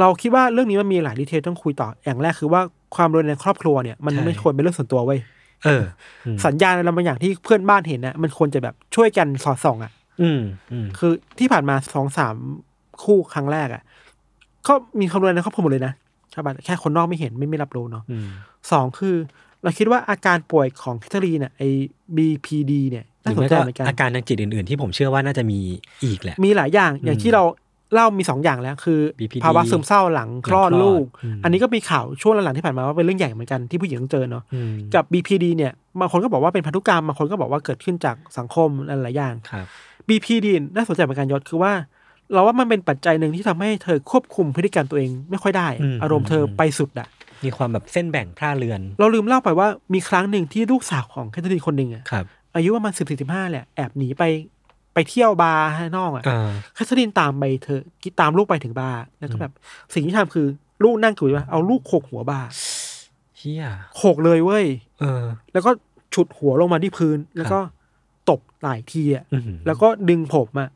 S2: เราคิดว่าเรื่องนี้มันมีหลาย detail ต้องคุยต่อ อย่างแรกคือว่าความรุนแรงในครอบครัวเนี่ย มันไม่ควรเป็นเรื่องส่วนตัวเว้ย
S1: เอออืม
S2: สัญญาณอะไรบางอย่างที่เพื่อนบ้านเห็นน่ะมันควรจะแบบช่วยกันสอดส่องอะ
S1: อืมอืม
S2: คือที่ผ่านมาสองสามคู่ครั้งแรกอะก็มีความรุนแรงในครอบครัวหมดเลยนะ ใช่ปะแค่คนนอกไม่เห็นไม่ไม่รับรู้เนาะ
S1: อืม
S2: สองคือ เราคิดว่าอาการป่วยของแคทเธอรีนเนี่ยไอ้ BPD เนี่ย
S1: ห
S2: น่า
S1: รือ
S2: สน
S1: ไม่
S2: ใจ
S1: ก็
S2: เหมือนกัน
S1: อาการทางจิตอื่น ๆ ที่ผมเชื่อว่าน่าจะมีอีกแหละ
S2: มีหลายอย่างอย่างที่เราเล่ามีสองอย่างแล้วคือ
S1: BPD
S2: ภาวะซึมเศร้าหลังคลอด
S1: หลังคลอด
S2: ลูก
S1: อืม
S2: อันนี้ก็มีข่าวช่วงหลังๆที่ผ่านมาว่าเป็นเรื่องใหญ่เหมือนกันที่ผู้หญิงต้องเจอเนาะ
S1: อืม
S2: กับ BPD เนี่ยบางคนก็บอกว่าเป็นพันธุกรรมบางคนก็บอกว่าเกิดขึ้นจากสังคมหลายๆอย่าง
S1: ครับ
S2: BPD น่าสนใจเหมือนกันยศคือว่า เราว่ามันเป็นปัจจัยหนึ่งที่ทำให้เธอควบคุมพฤติกรรมตัวเองไม่ค่อยได้
S1: อืม
S2: อารมณ์เธอไปสุดอะ
S1: มีความแบบเส้นแบ่งพร่าเลือน
S2: เราลืมเล่าไปว่ามีครั้งหนึ่งที่ลูกสาวของแคทเธอรีนคนหนึ่งอะ
S1: ครับ
S2: อายุประมาณสิบสี่สิบห้าแหละแอบหนีไปไปเที่ยวบาร์ข้างนอกอะ
S1: อ่า
S2: แคทเธอรีนตามไปเธอตามลูกไปถึงบาร์แล้วก็แบบ สิ่งที่ทำคือลูกนั่งถือว่าเอาลูกโขกหัวบาร์
S1: เฮีย
S2: โขกเลยเว้ย
S1: เออ
S2: แล้วก็ฉุดหัวลงมาที่พื้น แล้วก็ตบหลายทีอะ
S1: อืม
S2: แล้วก็ดึงผมอะ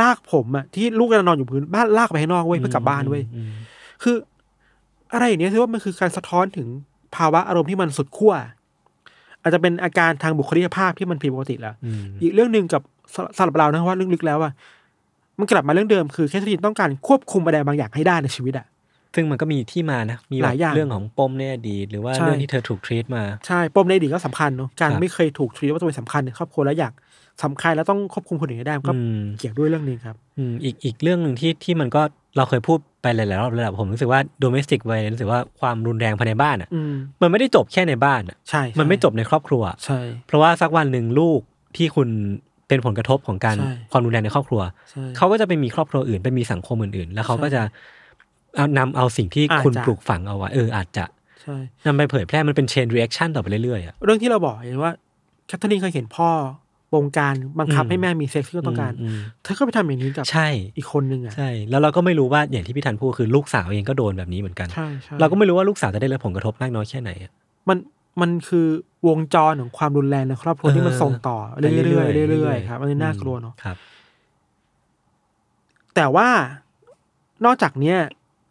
S2: ลากผมอะที่ลูกกำลังนอนอยู่พื้นบ้านลากไปข้างนอกเว้ยเพื่อกลับบ้านเว้ย
S1: อืม
S2: คือ อะไรอย่างเนี้ยถือว่ามันคือการสะท้อนถึงภาวะอารมณ์ที่มันสุดขั้วอาจจะเป็นอาการทางบุคลิกภาพที่มันผิดปกติแล้ว
S1: อืม
S2: อีกเรื่องหนึ่งกับสสำหรับเรานะว่าลึกๆแล้วอะมันกลับมาเรื่องเดิมคือแคทเธอรีนต้องการควบคุมอะไรบางอย่างให้ได้ในชีวิตอะ
S1: ซึ่งมันก็มีที่มานะ มี
S2: หลายอย่าง
S1: เรื่องของปมในอดีตหรือว่า
S2: ใช่
S1: เรื่องที่เธอถูกทรีตมา
S2: ใช่ ปมในอดีตก็สำคัญเนาะ การ
S1: ครับ
S2: ไม่เคยถูกทรีว่าตัวเองสำคัญในครอบครัวแล้วอยาก สำคัญแล้วต้องควบคุมคนอื่นให้ได้มันก็
S1: อืม
S2: เกี่ยวด้วยเรื่องนี้ครับ
S1: อืมอีกอีกเรื่องหนึ่งที่ที่มันก็เราเคยพูดไปหลายๆรอบแล้วแหละผมรู้สึกว่า domestic violence หรือว่าความรุนแรงภายในบ้านอะ
S2: อืม
S1: มันไม่ได้จบแค่ในบ้านอะ
S2: ใช่
S1: มันไม่จบในครอบครัว
S2: ใช่
S1: เพราะว่าสักวันหนึ่งลูกที่คุณเป็นผลกระทบของการ
S2: ใช่
S1: ความรุนแรงในครอบครัว
S2: ใช่
S1: เขาก็จะไปมีครอบครัวอื่นไปมีสังคมอื่นๆ แล้วเขาก็
S2: ใช่
S1: จะเอานำเอาสิ่งที่
S2: อาจ
S1: คุณ
S2: จะ
S1: ปลูกฝังเอาไว้เอออาจจะ
S2: ใช่
S1: นำไปเผยแพร่มันเป็น chain reaction ต่อไปเรื่อยๆอะ
S2: เรื่องที่เราบอกเห็นว่าแคทเธอรีนเคยเห็นพ่อ บงการบังคับ
S1: อืม
S2: ให้แม่มีเซ็กซ์ที่ต้องการ
S1: อืม
S2: เธอก็ไปทำอย่างนี้กับ
S1: ใช่
S2: อีกคนนึงอะ
S1: ใช่ แล้วเราก็ไม่รู้ว่าอย่างที่พี่ธันพูดคือลูกสาวเองก็โดนแบบนี้เหมือนกัน
S2: ใช่ใช่
S1: เราก็ไม่รู้ว่าลูกสาวจะได้รับผลกระทบมากน้อยแค่ไหนอะ
S2: มันมันคือวงจรของความรุนแรงในครอบครัวที่มันส่งต่อเรื่อยๆเรื่อยๆครับอันนี้น่ากลัวเนาะ
S1: ครับ
S2: แต่ว่านอกจากเนี้ย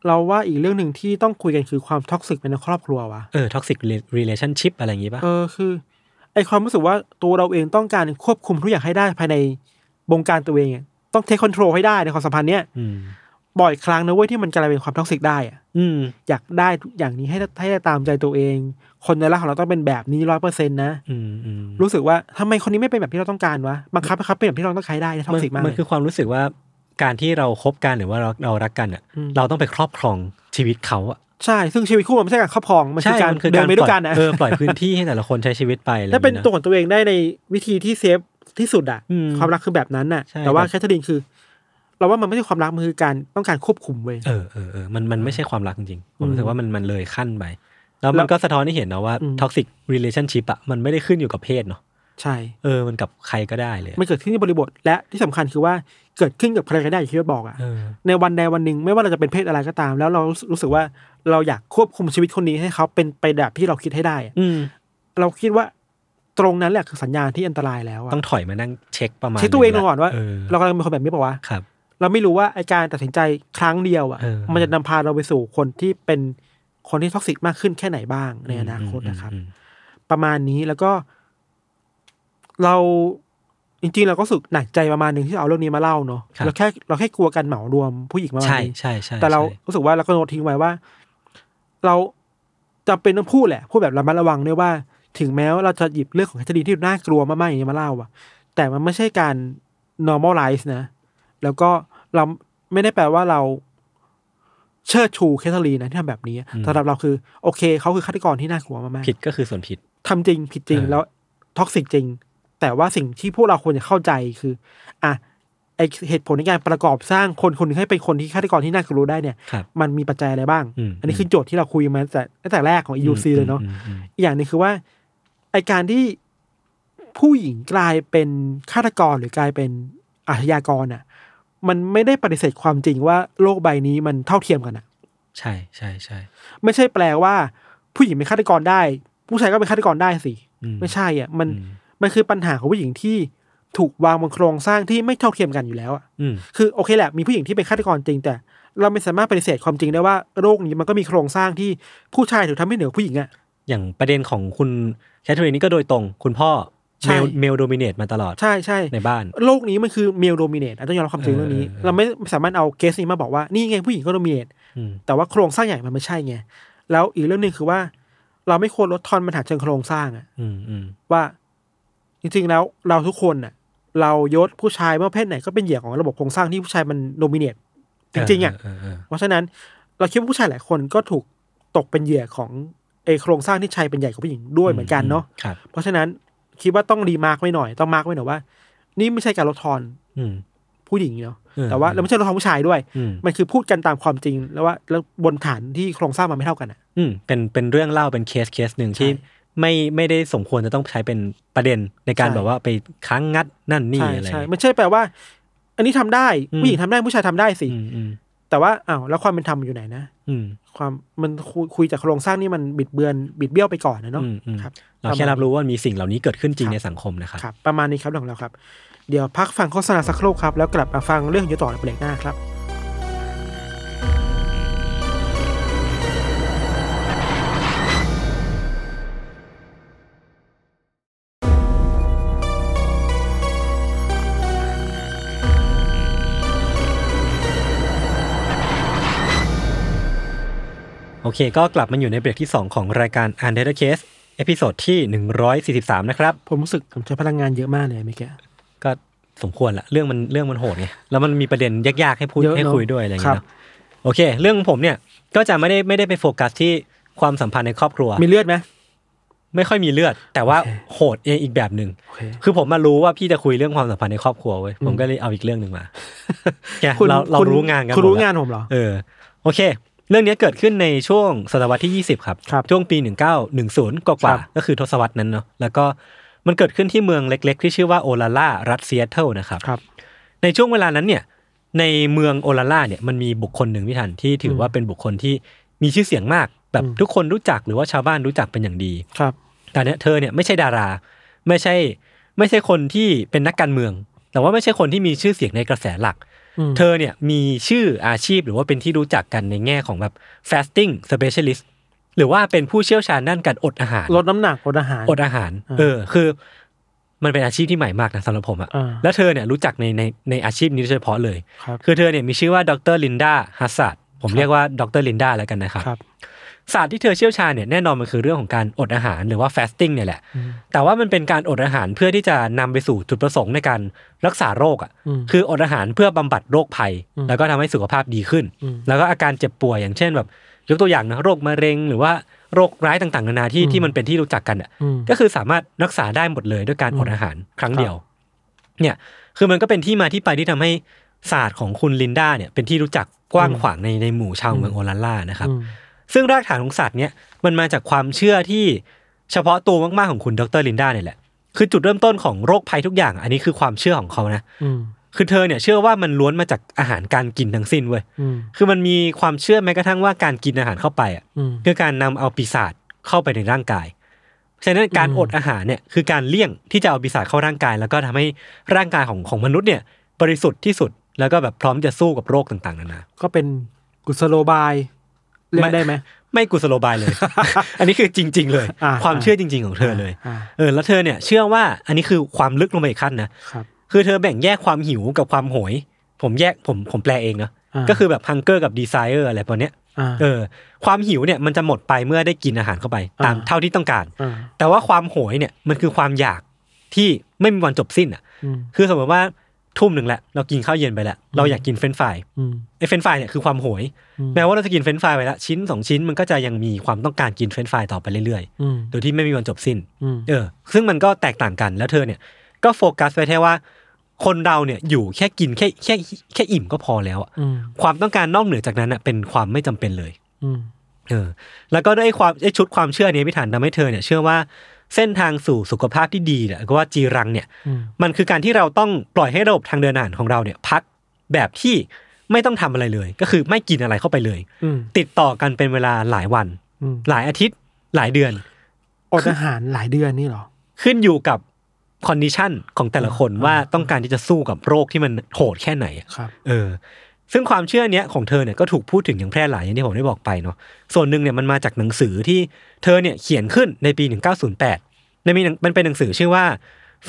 S2: เราว่าอีกเรื่องหนึ่งที่ต้องคุยกันคือความ toxic ในครอบครัววะ
S1: เออ toxic relationship อะไรอย่างงี้ป่ะ
S2: เออคือ ไอความรู้สึกว่าตัวเราเองต้องการควบคุมทุกอย่างให้ได้ภายในวงการตัวเองอะต้อง take control ให้ได้ในความสัมพันธ์เนี้ย
S1: อืม
S2: บ่อยครั้งนะเว้ยที่มันกลายเป็นความ toxic ได้อะ
S1: อืม
S2: อยากได้ทุกอย่างนี้ให้ให้ได้ตามใจตัวเอง คนในรักของเราต้องเป็นแบบนี้ร้อยเปอร์เซ็นต์นะ
S1: อืมอืม
S2: รู้สึกว่าทำไมคนนี้ไม่เป็นแบบที่เราต้องการวะบังคับให้เขาเป็นแบบที่เราต้องให้ได้ toxic มาก
S1: มัน
S2: เลย
S1: คือความรู้สึกว่าการที่เราคบกันหรือว่าเราเรารักกันอะ
S2: อืม
S1: เราต้องไปครอบครองชีวิตเขาอะ
S2: ใช่ซึ่งชีวิตคู่มันไม่ใช่การครอบครองมันคือการ
S1: มันคือ
S2: เดิ
S1: การ
S2: นไปด้วยกัน
S1: ปล่
S2: นะ
S1: อยเออปล่อยพื้นที่ให้แต่ละคนใช้ชีวิตไปอะไร
S2: และเป็น
S1: อย่าง
S2: ตัว
S1: งี้ย
S2: ของตัวเองได้ในวิธีที่ safe ที่สุดอะ
S1: อืม
S2: ความรักคือแบบนั้นน่ะ
S1: ใช่
S2: แต่ว่า
S1: แบบ
S2: แคทเธอรีนคือ เราว่ามันไม่ใช่ความรักมันคือการต้องการควบคุมเว้ย
S1: เออเออเออมันมันไม่ใช่ความรักจริงๆผม
S2: อืม
S1: รู้สึกว่ามันมันเลยขั้นไปแล้ว
S2: แล้
S1: มัน
S2: ว
S1: ก็สะท้อนให้เห็นนะว่า
S2: อืม
S1: toxic relationship อะมันไม่ได้ขึ้นอยู่กับเพศเนาะ
S2: ใช่
S1: เออ มันกับใครก็ได้เลย
S2: มันเกิดขึ้นในบริบท และที่สำคัญคือว่า เกิดขึ้นกับใครก็ได้อย่างที่เราบอกอะ
S1: เออ
S2: ในวันใดวันหนึ่งไม่ว่าเราจะเป็นเพศอะไรก็ตาม แล้วเรารู้สึกว่าเราอยากควบคุมชีวิตคนนี้ให้เขาเป็นไปแบบที่เราคิดให้ได้อะ
S1: อืม
S2: เราคิดว่าตรงนั้นแหละคือสัญญาณที่อันตรายแล้วอะ
S1: ต้องถอยมานั่งเช็คประมาณ
S2: เช็คตัวเอง
S1: หละ
S2: ก่อนว่า
S1: เออ
S2: เรากำลังเป็นคนแบบนี้ป่าวะ
S1: ครับ
S2: เราไม่รู้ว่าไอการตัดสินใจครั้งเดียวอะ
S1: เออ
S2: มันจะนำพาเราไปสู่คนที่เป็นคนที่ toxic มากขึ้นแค่ไหนบ้างในอนาคต
S1: อืม
S2: นะครับ
S1: อืม
S2: ประมาณนี้แล้วก็ เรา จริงๆ เราก็รู้สึกหนักใจประมาณหนึ่งที่เอาเรื่องนี้มาเล่าเนาะเราแค่เราแค่กลัวการเหมารวมผู้หญิงประมาณ
S1: ใช่
S2: นี้
S1: ใช่ใช่
S2: แต่เรา
S1: ใช่
S2: รู้สึกว่าเราก็โน้ตทิ้งไว้ว่า เราจำเป็นต้องพูดแหละพูดแบบระมัดระวังด้วยว่า ถึงแม้ว่าเราจะหยิบเรื่องของคดีที่น่ากลัวมากๆอย่างนี้มาเล่าอะแต่มันไม่ใช่การ normalize นะ แล้วก็เราไม่ได้แปลว่าเราเชิดชูแคทเธอรีนนะที่ทำแบบนี้สำหรับเราคือ โอเคเขาคือฆาตกรที่น่ากลัวมากๆ
S1: ผิดก็คือส่วนผิด
S2: ทำจริงผิดจริง
S1: เออ
S2: แล้วท็อกซิกจริง แต่ว่าสิ่งที่พวกเราควรจะเข้าใจคืออะไอเหตุผลในการประกอบสร้างคนคนหนึงให้เป็นคนที่ฆาตกรที่น่ากลัวได้เนี่ย
S1: ครับ
S2: มันมีปัจจัยอะไรบ้าง
S1: อืม
S2: อันนี้คือโจทย์ที่เราคุยมาตั้งแต่ตั้งแต่แรกของ EUC เลยเนาะ
S1: อืมอืม
S2: อีกอย่างหนึงคือว่าไอการที่ผู้หญิงกลายเป็นฆาตกรหรือกลายเป็นอาชญากรอะ มันไม่ได้ปฏิเสธความจริงว่าโลกใบนี้มันเท่าเทียมกันอะ
S1: ใช่ใช่ใช่
S2: ไม่ใช่แปลว่า ผู้หญิงเป็นฆาตกรได้ ผู้ชายก็เป็นฆาตกรได้สิ
S1: อื
S2: ไม่ใช่อะมัน
S1: อืม
S2: มันคือปัญหาของผู้หญิงที่ถูกวางบนโครงสร้างที่ไม่เท่าเทียมกันอยู่แล้วอะ
S1: อืม
S2: คือโอเคแหละมีผู้หญิงที่เป็นฆาตกรจริง แต่เราไม่สามารถปฏิเสธความจริงได้ว่าโรคนี้มันก็มีโครงสร้างที่ผู้ชายถูกทำให้เหนือผู้หญิงอะ
S1: อย่างประเด็นของคุณแคทเธอรีนนี่ก็โดยตรง คุณพ่อ
S2: ใช่
S1: male male dom inate มาตลอด
S2: ใช่ใช่
S1: ในบ้าน
S2: โลกนี้มันคือ male dominate ต้องยอมรับความจริง
S1: เออ
S2: เรื่องนี้
S1: เออ
S2: เราไม่สามารถเอาเคสนี้มาบอกว่านี่ไงผู้หญิงก็ dominate
S1: อืม
S2: แต่ว่าโครงสร้างใหญ่มันไม่ใช่ไงแล้วอีกเรื่องหนึ่งคือว่า เราไม่ควรลดทอนปัญหาเชิงโครงสร้างอะ
S1: อืมอืม
S2: ว่า จริงๆแล้วเราทุกคนน่ะ เรายศผู้ชายไม่ว่าเพศไหนก็เป็นเหยื่อของระบบโครงสร้างที่ผู้ชายมัน dominate จริงๆอะ
S1: เเเเพ
S2: ราะฉะนั้นเราคิดว่าผู้ชายหลายคนก็ถูกตกเป็นเหยื่อของไอโครงสร้างที่ชายเป็นใหญ่กว่าผู้หญิงด้วยเหมือนกันเนาะ
S1: ครับ
S2: เพราะฉะนั้นคิดว่าต้อง remark ไว้หน่อยต้อง mark ไว้หน่อยว่า นี่ไม่ใช่การลดทอน
S1: อืม
S2: ผู้หญิงเนาะ
S1: เออ
S2: แต่ว่าเราไม่ใช่ลดทอนผู้ชายด้วย
S1: อืม
S2: มันคือพูดกันตามความจริง แล้วว่าแล้วบนฐานที่โครงสร้างมันไม่เท่ากันอะ
S1: อืมเป็นเป็นเรื่องเล่าเป็นเคสเคสหนึ่งที่
S2: ใช่
S1: ไม่ไม่ได้สมควรจะต้องใช้เป็นประเด็นในการ
S2: ใช่
S1: แบบว่าไปคานงัดนั่นนี่
S2: ใช่
S1: อะไร
S2: ใช่ไม่ใช่แปลว่า อันนี้ทำได้
S1: อืม
S2: ผู้หญิงทำได้ผู้ชายทำได้สิ
S1: อืมอืม
S2: แต่ว่าอ้าวแล้วความเป็นธรรมมันอยู่ไหนนะ
S1: อืม
S2: ความมันคุยคุยจากโครงสร้างนี่มันบิดเบือนบิดเบี้ยวไปก่อนนะเนาะ
S1: อืมอืม
S2: ครับ
S1: เราแค่รับรู้ว่ามีสิ่งเหล่านี้เกิดขึ้นจริง
S2: ครับ
S1: ในสังคมนะครับ
S2: ครับประมาณนี้ครับเรื่องของเราครับ เดี๋ยวพักฟังโฆษณาสักครู่ครับ แล้วกลับมาฟังเรื่องอยู่ต่อในเบรกหน้าครับ
S1: เคก็กลับมาอยู่ในเบรกที่ 2 ของรายการ u n d e r Case episode ที่ 143 นะครับ
S2: ผมรู้สึกผมใช้พลังงานเยอะมากเลยเมื่อกี้
S1: ก็สมควรละเรื่องมันเรื่องมันโหดไงแล้วมันมีประเด็นยากๆให้พูด
S2: เยอะเนอะ
S1: ให้คุยด้วยอะไรอย่าง
S2: ครั
S1: เงี้ย
S2: บ
S1: เนอะโอเค เรื่องของผมเนี่ยก็จะไม่ได้ไม่ได้ไปโฟกัสที่ความสัมพันธ์ในครอบครัว
S2: มีเลือดไหม
S1: ไม่ค่อยมีเลือด แต่ว่า
S2: โอเค
S1: โหดเองอีกแบบหนึ่ง
S2: โอเค
S1: คือผมมารู้ว่าพี่จะคุยเรื่องความสัมพันธ์ในครอบครัวเว้ยผม
S2: อืม
S1: ก็เลยเอาอีกเรื่องหนึ่งมาแก
S2: คุณ
S1: เราเรา
S2: คุณ
S1: รู้งานกัน
S2: คุณ
S1: หม
S2: รู้
S1: ดแล้ว
S2: งานผมเหรอ
S1: เออโอเค เรื่องนี้เกิดขึ้นในช่วงศตวรรษที่ 20 ครับ
S2: ครับ
S1: ช่วงปี 1910 กว่า
S2: ครั
S1: กว่า
S2: บ
S1: ก็คือทศวรรษนั้นเนาะแล้วก็มันเกิดขึ้นที่เมืองเล็กๆ ที่ชื่อว่าโอลาล่ารัฐซีแอตเทิลนะครับ
S2: ครับ
S1: ในช่วงเวลานั้นเนี่ยในเมืองโอลาล่าเนี่ยมันมีบุคคลหนึ่งพี่ธัญที่ถือว่าเป็นบุคคลที่มีชื่อเสียงมาก แบบ
S2: อืม
S1: ทุกคนรู้จักหรือว่าชาวบ้านรู้จักเป็นอย่างดี
S2: ครับ
S1: แต่เนี้ยเธอเนี่ยไม่ใช่ดารา ไม่ใช่ไม่ใช่คนที่เป็นนักการเมือง แต่ว่าไม่ใช่คนที่มีชื่อเสียงในกระแสหลัก
S2: อืม
S1: เธอเนี่ยมีชื่ออาชีพหรือว่าเป็นที่รู้จักกันในแง่ของแบบ fasting specialist หรือว่าเป็นผู้เชี่ยวชาญด้านการอดอาหาร
S2: ลดน้ำหนักลดอาหาร
S1: อดอาหาร
S2: อ่า
S1: เออ คือ มันเป็นอาชีพที่ใหม่มากนะสำหรับผมอะ
S2: อ่า
S1: แล้วเธอเนี่ยรู้จักในในในอาชีพนี้โดยเฉพาะเลย
S2: ครับ
S1: คือเธอเนี่ยมีชื่อว่าดรลินดาฮัสซัดผมเรียกว่าดรลินดาแล้วกันนะครับ
S2: ครับ
S1: ศาสตร์ที่เธอเชี่ยวชาญเนี่ยแน่นอนมันคือเรื่องของการอดอาหารหรือว่า fasting เนี่ยแหละ แต่ว่ามันเป็นการอดอาหารเพื่อที่จะนำไปสู่จุดประสงค์ในการรักษาโรคอะ
S2: อืม
S1: คืออดอาหารเพื่อบำบัดโรคภัย
S2: อืม
S1: แล้วก็ทำให้สุขภาพดีขึ้น
S2: อืม
S1: แล้วก็อาการเจ็บป่วยอย่างเช่นแบบยกตัวอย่างนะโรคมะเร็งหรือว่าโรคร้ายต่างๆนานาที่
S2: อืม
S1: ที่มันเป็นที่รู้จักกันอะ
S2: อืม
S1: ก็คือสามารถรักษาได้หมดเลยด้วยการ
S2: อืม
S1: อดอาหารครั้งเดียว เนี่ยคือมันก็เป็นที่มาที่ไปที่ทำให้ศาสตร์ของคุณลินดาเนี่ยเป็นที่รู้จักกว้างขวางในในหมู่ชาวเมืองโอลันล่านะครับ
S2: อืม
S1: ซึ่งรากฐานของศาสตร์เนี้ยมันมาจากความเชื่อที่เฉพาะตัวมากๆของคุณดรลินดาเนี่ยแหละคือจุดเริ่มต้นของโรคภัยทุกอย่าง อันนี้คือความเชื่อของเขานะ
S2: อืม
S1: คือเธอเนี่ยเชื่อว่ามันล้วนมาจากอาหารการกินทั้งสิ้นเว้ย
S2: อืม
S1: คือมันมีความเชื่อแม้กระทั่งว่าการกินอาหารเข้าไปอะ
S2: อืม
S1: คือการนำเอาปีศาจเข้าไปในร่างกายฉะนั้นการ
S2: อืม
S1: อดอาหารเนี่ยคือการเลี่ยงที่จะเอาปีศาจเข้าร่างกาย แล้วก็ทำให้ร่างกายของของมนุษย์เนี่ย บริสุทธิ์ที่สุดแล้วก็แบบพร้อมจะสู้กับโรคต่างๆนานา
S2: ก็เป็นกุศโลบาย เล่นได้ไหม
S1: ไม่กุศโลบายเลย อันนี้คือจริง ๆ เลย
S2: อ่า
S1: ความเชื่อจริง ๆ ของเธอเลย
S2: อ่า
S1: เออ แล้วเธอเนี่ยเชื่อว่าอันนี้คือความลึกลงไปอีกขั้นนะ
S2: ครับ
S1: คือเธอแบ่งแยกความหิวกับความโหย ผมแยกผมผมแปลเองเนาะาก็คือแบบ hunger กับ desire อะไรประมาณเนี้ย
S2: อ่า
S1: เออ ความหิวเนี่ยมันจะหมดไปเมื่อได้กินอาหารเข้าไป ตาม
S2: อ่า
S1: เท่าที่ต้องการ
S2: อ่า
S1: แต่ว่าความโหยเนี่ยมันคือความอยากที่ไม่มีวันจบสิ้นอะ
S2: อืม
S1: คือสมมติว่า ทุ่มหนึ่งแหละเรากินข้าวเย็นไปแล้ว เราอยากกินเฟรนช์ฟราย
S2: อืม
S1: ไอ้เฟรนช์ฟรายเนี่ยคือความโหย
S2: อืม
S1: แม้ว่าเราจะกินเฟรนช์ฟรายไปแล้วชิ้นสองชิ้นมันก็จะยังมีความต้องการกินเฟรนช์ฟรายต่อไปเรื่อย
S2: อืม
S1: ๆโดยที่ไม่มีวันจบสิ้น
S2: อืม
S1: เออ ซึ่งมันก็แตกต่างกันแล้วเธอเนี่ย ก็โฟกัสไปแค่ว่า คนเราเนี่ยอยู่แค่กินแค่แค่แค่อิ่มก็พอแล้วอะ
S2: อืม
S1: ความต้องการนอกเหนือจากนั้นอะเป็นความไม่จำเป็นเลย
S2: อืม
S1: เออ แล้วก็ด้วยไอ้ความไอ้ชุดความเชื่อนี้พี่ธัญทำให้เธอเนี่ยเชื่อว่า เส้นทางสู่สุขภาพที่ดีเนี่ยก็ว่าจีรังเนี่ย
S2: อืม
S1: มันคือการที่เราต้องปล่อยให้ระบบทางเดินอาหารของเราเนี่ย พักแบบที่ไม่ต้องทำอะไรเลย ก็คือไม่กินอะไรเข้าไปเลย
S2: อืม
S1: ติดต่อกันเป็นเวลาหลายวัน
S2: อืม
S1: หลายอาทิตย์ หลายเดือน
S2: อดอาหารหลายเดือนนี่เหรอ
S1: ขึ้นอยู่กับคอนดิชันของแต่ละคน
S2: อ่า
S1: ว่าต้องการที่จะสู้กับโรคที่มันโหดแค่ไหนอะ
S2: ครับ
S1: เออ ซึ่งความเชื่อเนี้ยของเธอเนี่ยก็ถูกพูดถึงอย่างแพร่หลายอย่างที่ผมได้บอกไปเนาะส่วนหนึ่งเนี่ยมันมาจากหนังสือที่ เธอเนี่ยเขียนขึ้นในปี 1908ในมีหนังมันเป็นหนังสือชื่อว่า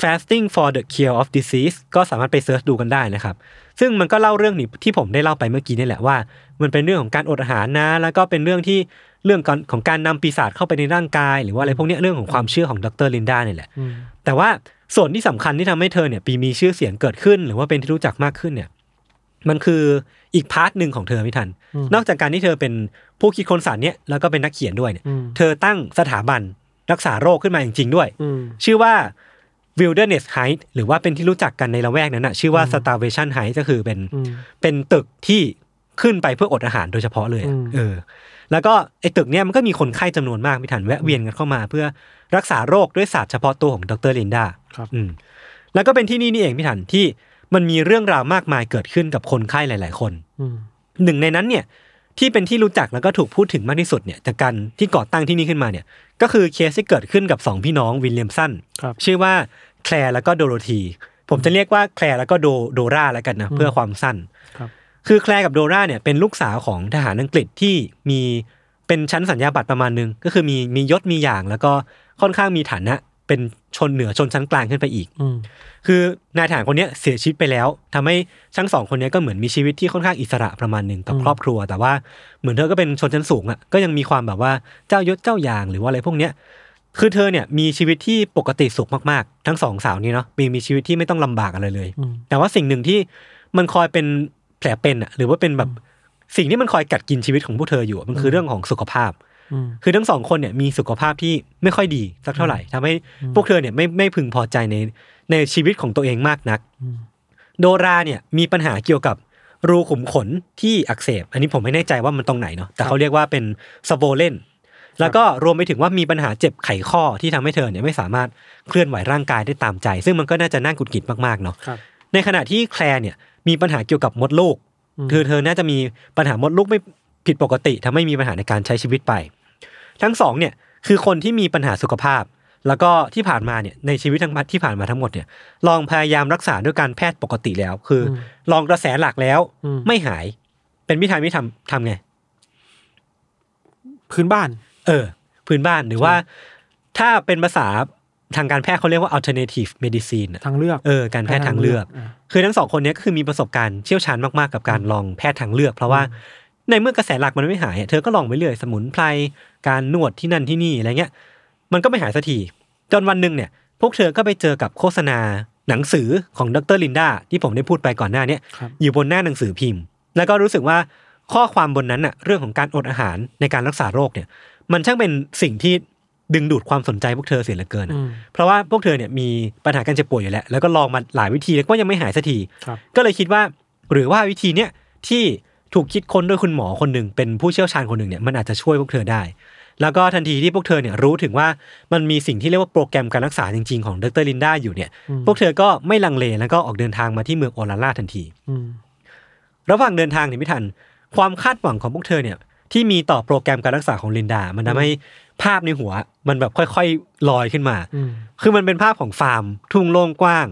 S1: fasting for the cure of disease ก็สามารถไปเซิร์ชดูกันได้นะครับ ซึ่งมันก็เล่าเรื่องนี้ที่ผมได้เล่าไปเมื่อกี้นี่แหละว่า มันเป็นเรื่องของการอดอาหารนะ แล้วก็เป็นเรื่องที่เรื่องการของการนำปีศาจเข้าไปในร่างกาย หรือว่าอะไรพวกเนี้ยเรื่องของความเชื่อของดรลินดาเนี่ยแหละ
S2: อืม
S1: แต่ว่าส่วนที่สำคัญที่ทำให้เธอเนี่ยปีมีชื่อเสียงเกิดขึ้น หรือว่าเป็นที่รู้จักมากขึ้นเนี่ย มันคืออีก part หนึ่งของเธอพี่ธัญ
S2: อืม
S1: นอกจากการที่เธอเป็นผู้คิดค้นสารเนี่ยแล้วก็เป็นนักเขียนด้วยเนี่ย
S2: อืม
S1: เธอตั้งสถาบันรักษาโรคขึ้นมาจริงๆด้วย
S2: อืม
S1: ชื่อว่า Wilderness Heights หรือว่าเป็นที่รู้จักกันในละแวกนั้นนะชื่อว่า Starvation Heights ก็คือเป็น
S2: อืม
S1: เป็นตึกที่ขึ้นไปเพื่ออดอาหารโดยเฉพาะเลยอะ
S2: อืม
S1: เออ แล้วก็ไอ้ตึกเนี้ยมันก็มีคนไข้จำนวนมากพี่ธัญแวะเวียนกันเข้ามา เพื่อรักษาโรคด้วยศาสตร์เฉพาะตัวของดรลินดา
S2: ครับ
S1: อืมแล้วก็เป็นที่นี่นี่เองพี่ทันที่ มันมีเรื่องราวมากมายเกิดขึ้นกับคนไข้หลาย ๆ คน
S2: อืม
S1: หนึ่งในนั้นเนี่ยที่เป็นที่รู้จักแล้วก็ถูกพูดถึงมากที่สุดเนี่ยจากการที่ก่อตั้งที่นี่ขึ้นมาเนี่ย ก็คือเคสที่เกิดขึ้นกับสองพี่น้องวิลเลียมสัน
S2: ครับ
S1: ชื่อว่าแคลร์แล้วก็โดโรธีผมจะเรียกว่าแคลร์แล้วก็โดโดราแล้วกันนะเพื่อความสั้น
S2: ครับ
S1: คือแคลร์กับโดราเนี่ยเป็นลูกสาวของทหารอังกฤษที่มีเป็นชั้นสัญญาบัตรประมาณนึงก็คือมีมียศมีอย่างแล้วก็ค่อนข้างมีฐานะ เป็นชนเหนือชนชั้นกลางขึ้นไปอีก
S2: อืม
S1: คือนายทหารคนเนี้ยเสียชีวิตไปแล้วทำให้ทั้งสองคนเนี้ยก็เหมือนมีชีวิตที่ค่อนข้างอิสระประมาณหนึ่งกับ
S2: อืม
S1: ครอบครัว แต่ว่าเหมือนเธอก็เป็นชนชั้นสูงอะก็ยังมีความแบบว่าเจ้ายศเจ้าอย่างหรือว่าอะไรพวกเนี้ยคือเธอเนี่ยมีชีวิตที่ปกติสุขมากๆ ทั้งสองสาวนี้เนาะมีมีชีวิตที่ไม่ต้องลำบากอะไรเลย
S2: อืม
S1: แต่ว่าสิ่งหนึ่งที่มันคอยเป็นแผลเป็นอะหรือว่าเป็นแบบสิ่งที่มันคอยกัดกินชีวิตของพวกเธออยู่อะมันคือเรื่องของสุขภาพ
S2: อืม
S1: คือทั้งสองคนเนี่ยมีสุขภาพที่ไม่ค่อยดีสักเท่าไหร่ทำให้พวกเธอเนี่ยไม่ไม่พึงพอใจในในชีวิตของตัวเองมากนัก
S2: อืม
S1: โดราเนี่ยมีปัญหาเกี่ยวกับรูขุมขนที่อักเสบ อันนี้ผมไม่แน่ใจว่ามันตรงไหนเนาะแต่เขาเรียกว่าเป็นสโบเลนแล้วก็รวมไปถึงว่ามีปัญหาเจ็บไขข้อที่ทำให้เธอเนี่ยไม่สามารถเคลื่อนไหวร่างกายได้ตามใจ ซึ่งมันก็น่าจะน่ากุดกิดมากๆเนาะ
S2: ครับ
S1: ในขณะที่แคลร์เนี่ยมีปัญหาเกี่ยวกับมดลูก
S2: อืม
S1: คือเธอน่าจะมีปัญหามดลูกไม่ผิดปกติทำให้มีปัญหาในการใช้ชีวิตไป ทั้งสองเนี่ยคือคนที่มีปัญหาสุขภาพ แล้วก็ที่ผ่านมาเนี่ยในชีวิตทั้งที่ผ่านมาทั้งหมดเนี่ยลองพยายามรักษาด้วยการแพทย์ปกติแล้ว คืออ
S2: ม
S1: ลองกระแสหลักแล้ว
S2: อืม
S1: ไม่หาย เป็นวิธีไม่ทำทำไง
S2: พื้นบ้าน
S1: เออ พื้นบ้านหรือว่า ถ้าเป็นภาษาทางการแพทย์เขาเรียกว่า alternative medicine อะ
S2: ทางเลือก
S1: เออ การแพทย์ทางเลือก
S2: อ่า
S1: คือทั้งสองคนเนี้ยก็คือมีประสบการณ์เชี่ยวชาญมากๆ กับการลองแพทย์ทางเลือก เพราะว่าในเมื่อกระแสหลักมันไม่หายอะเธอก็ลองไปเรื่อย สมุนไพร การนวดที่นั่นที่นี่อะไรเงี้ย มันก็ไม่หายสักทีจนวันหนึ่งเนี่ย พวกเธอก็ไปเจอกับโฆษณาหนังสือของดรลินดาที่ผมได้พูดไปก่อนหน้าเนี้ย
S2: ครับ
S1: อยู่บนหน้าหนังสือพิมพ์ แล้วก็รู้สึกว่าข้อความบนนั้นน่ะเรื่องของการอดอาหารในการรักษาโรคเนี่ย มันช่างเป็นสิ่งที่ดึงดูดความสนใจพวกเธอเสียเหลือเกินอะ
S2: อืม
S1: เพราะว่าพวกเธอเนี่ยมีปัญหาการเจ็บป่วยอยู่แล้ว แล้วก็ลองมาหลายวิธีแล้วก็ยังไม่หายสักที
S2: ครับ
S1: ก็เลยคิดว่า หรือว่าวิธีเนี้ยที่ถูกคิดค้นโดยคุณหมอคนหนึ่งเป็นผู้เชี่ยวชาญคนหนึ่งเนี่ยมันอาจจะช่วยพวกเธอได้ แล้วก็ทันทีที่พวกเธอเนี่ยรู้ถึงว่ามันมีสิ่งที่เรียกว่าโปรแกรมการรักษาจริงๆของดรลินดาอยู่เนี่ย พวกเธอก็ไม่ลังเลแล้วก็ออกเดินทางมาที่เมืองโอลาล่าทันที
S2: อืม
S1: ระหว่างเดินทางเนี่ยไม่ทัน ความคาดหวังของพวกเธอเนี่ย ที่มีต่อโปรแกรมการรักษาของลินดา มันทำให้ภาพในหัว มันแบบค่อยๆลอยขึ้นมา
S2: อืม
S1: คือมันเป็นภาพของฟาร์ม ทุ่งโล่งกว้าง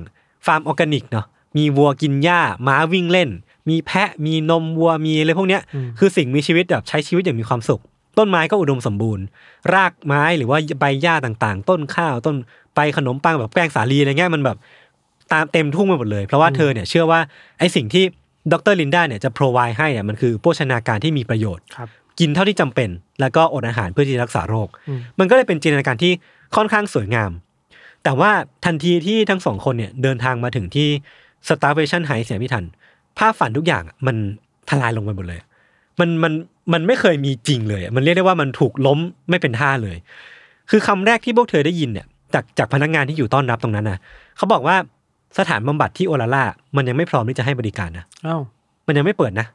S1: ฟาร์มออร์แกนิกเนาะมีวัวกินหญ้าม้าวิ่งเล่น มีแพะมีนมวัวมีอะไรพวกเนี้ย คือสิ่งมีชีวิตแบบใช้ชีวิตอย่างมีความสุข ต้นไม้ก็อุดมสมบูรณ์ รากไม้หรือว่าใบหญ้าต่างๆ ต้นข้าวต้นไปขนมปังแบบแป้งสาลีอะไรเงี้ยมันแบบตามเต็มทุ่งไปหมดเลย เพราะว่าเธอเนี่ยเชื่อว่าไอ้สิ่งที่ดรลินดาเนี่ยจะ provide ให้อะมันคือโภชนาการที่มีประโยชน์
S2: ครับ
S1: กินเท่าที่จำเป็น แล้วก็อดอาหารเพื่อที่จะรักษาโรค
S2: อืม
S1: มันก็เลยเป็นจินตนาการที่ค่อนข้างสวยงาม แต่ว่าทันทีที่ทั้งสองคนเนี่ยเดินทางมาถึงที่ starvation high เสียพี่ทัน ภาพฝันทุกอย่างอะมันทลายลงไปหมดเลย มันมัน มันไม่เคยมีจริงเลยอะมันเรียกได้ว่ามันถูกล้มไม่เป็นท่าเลย คือคำแรกที่พวกเธอได้ยินเนี่ย จากจากพนักงานที่อยู่ต้อนรับตรงนั้นนะเขาบอกว่าสถานบำบัดที่โอลาล่ามันยังไม่พร้อมที่จะให้บริการนะ
S2: เอ้า
S1: มันยังไม่เปิดนะ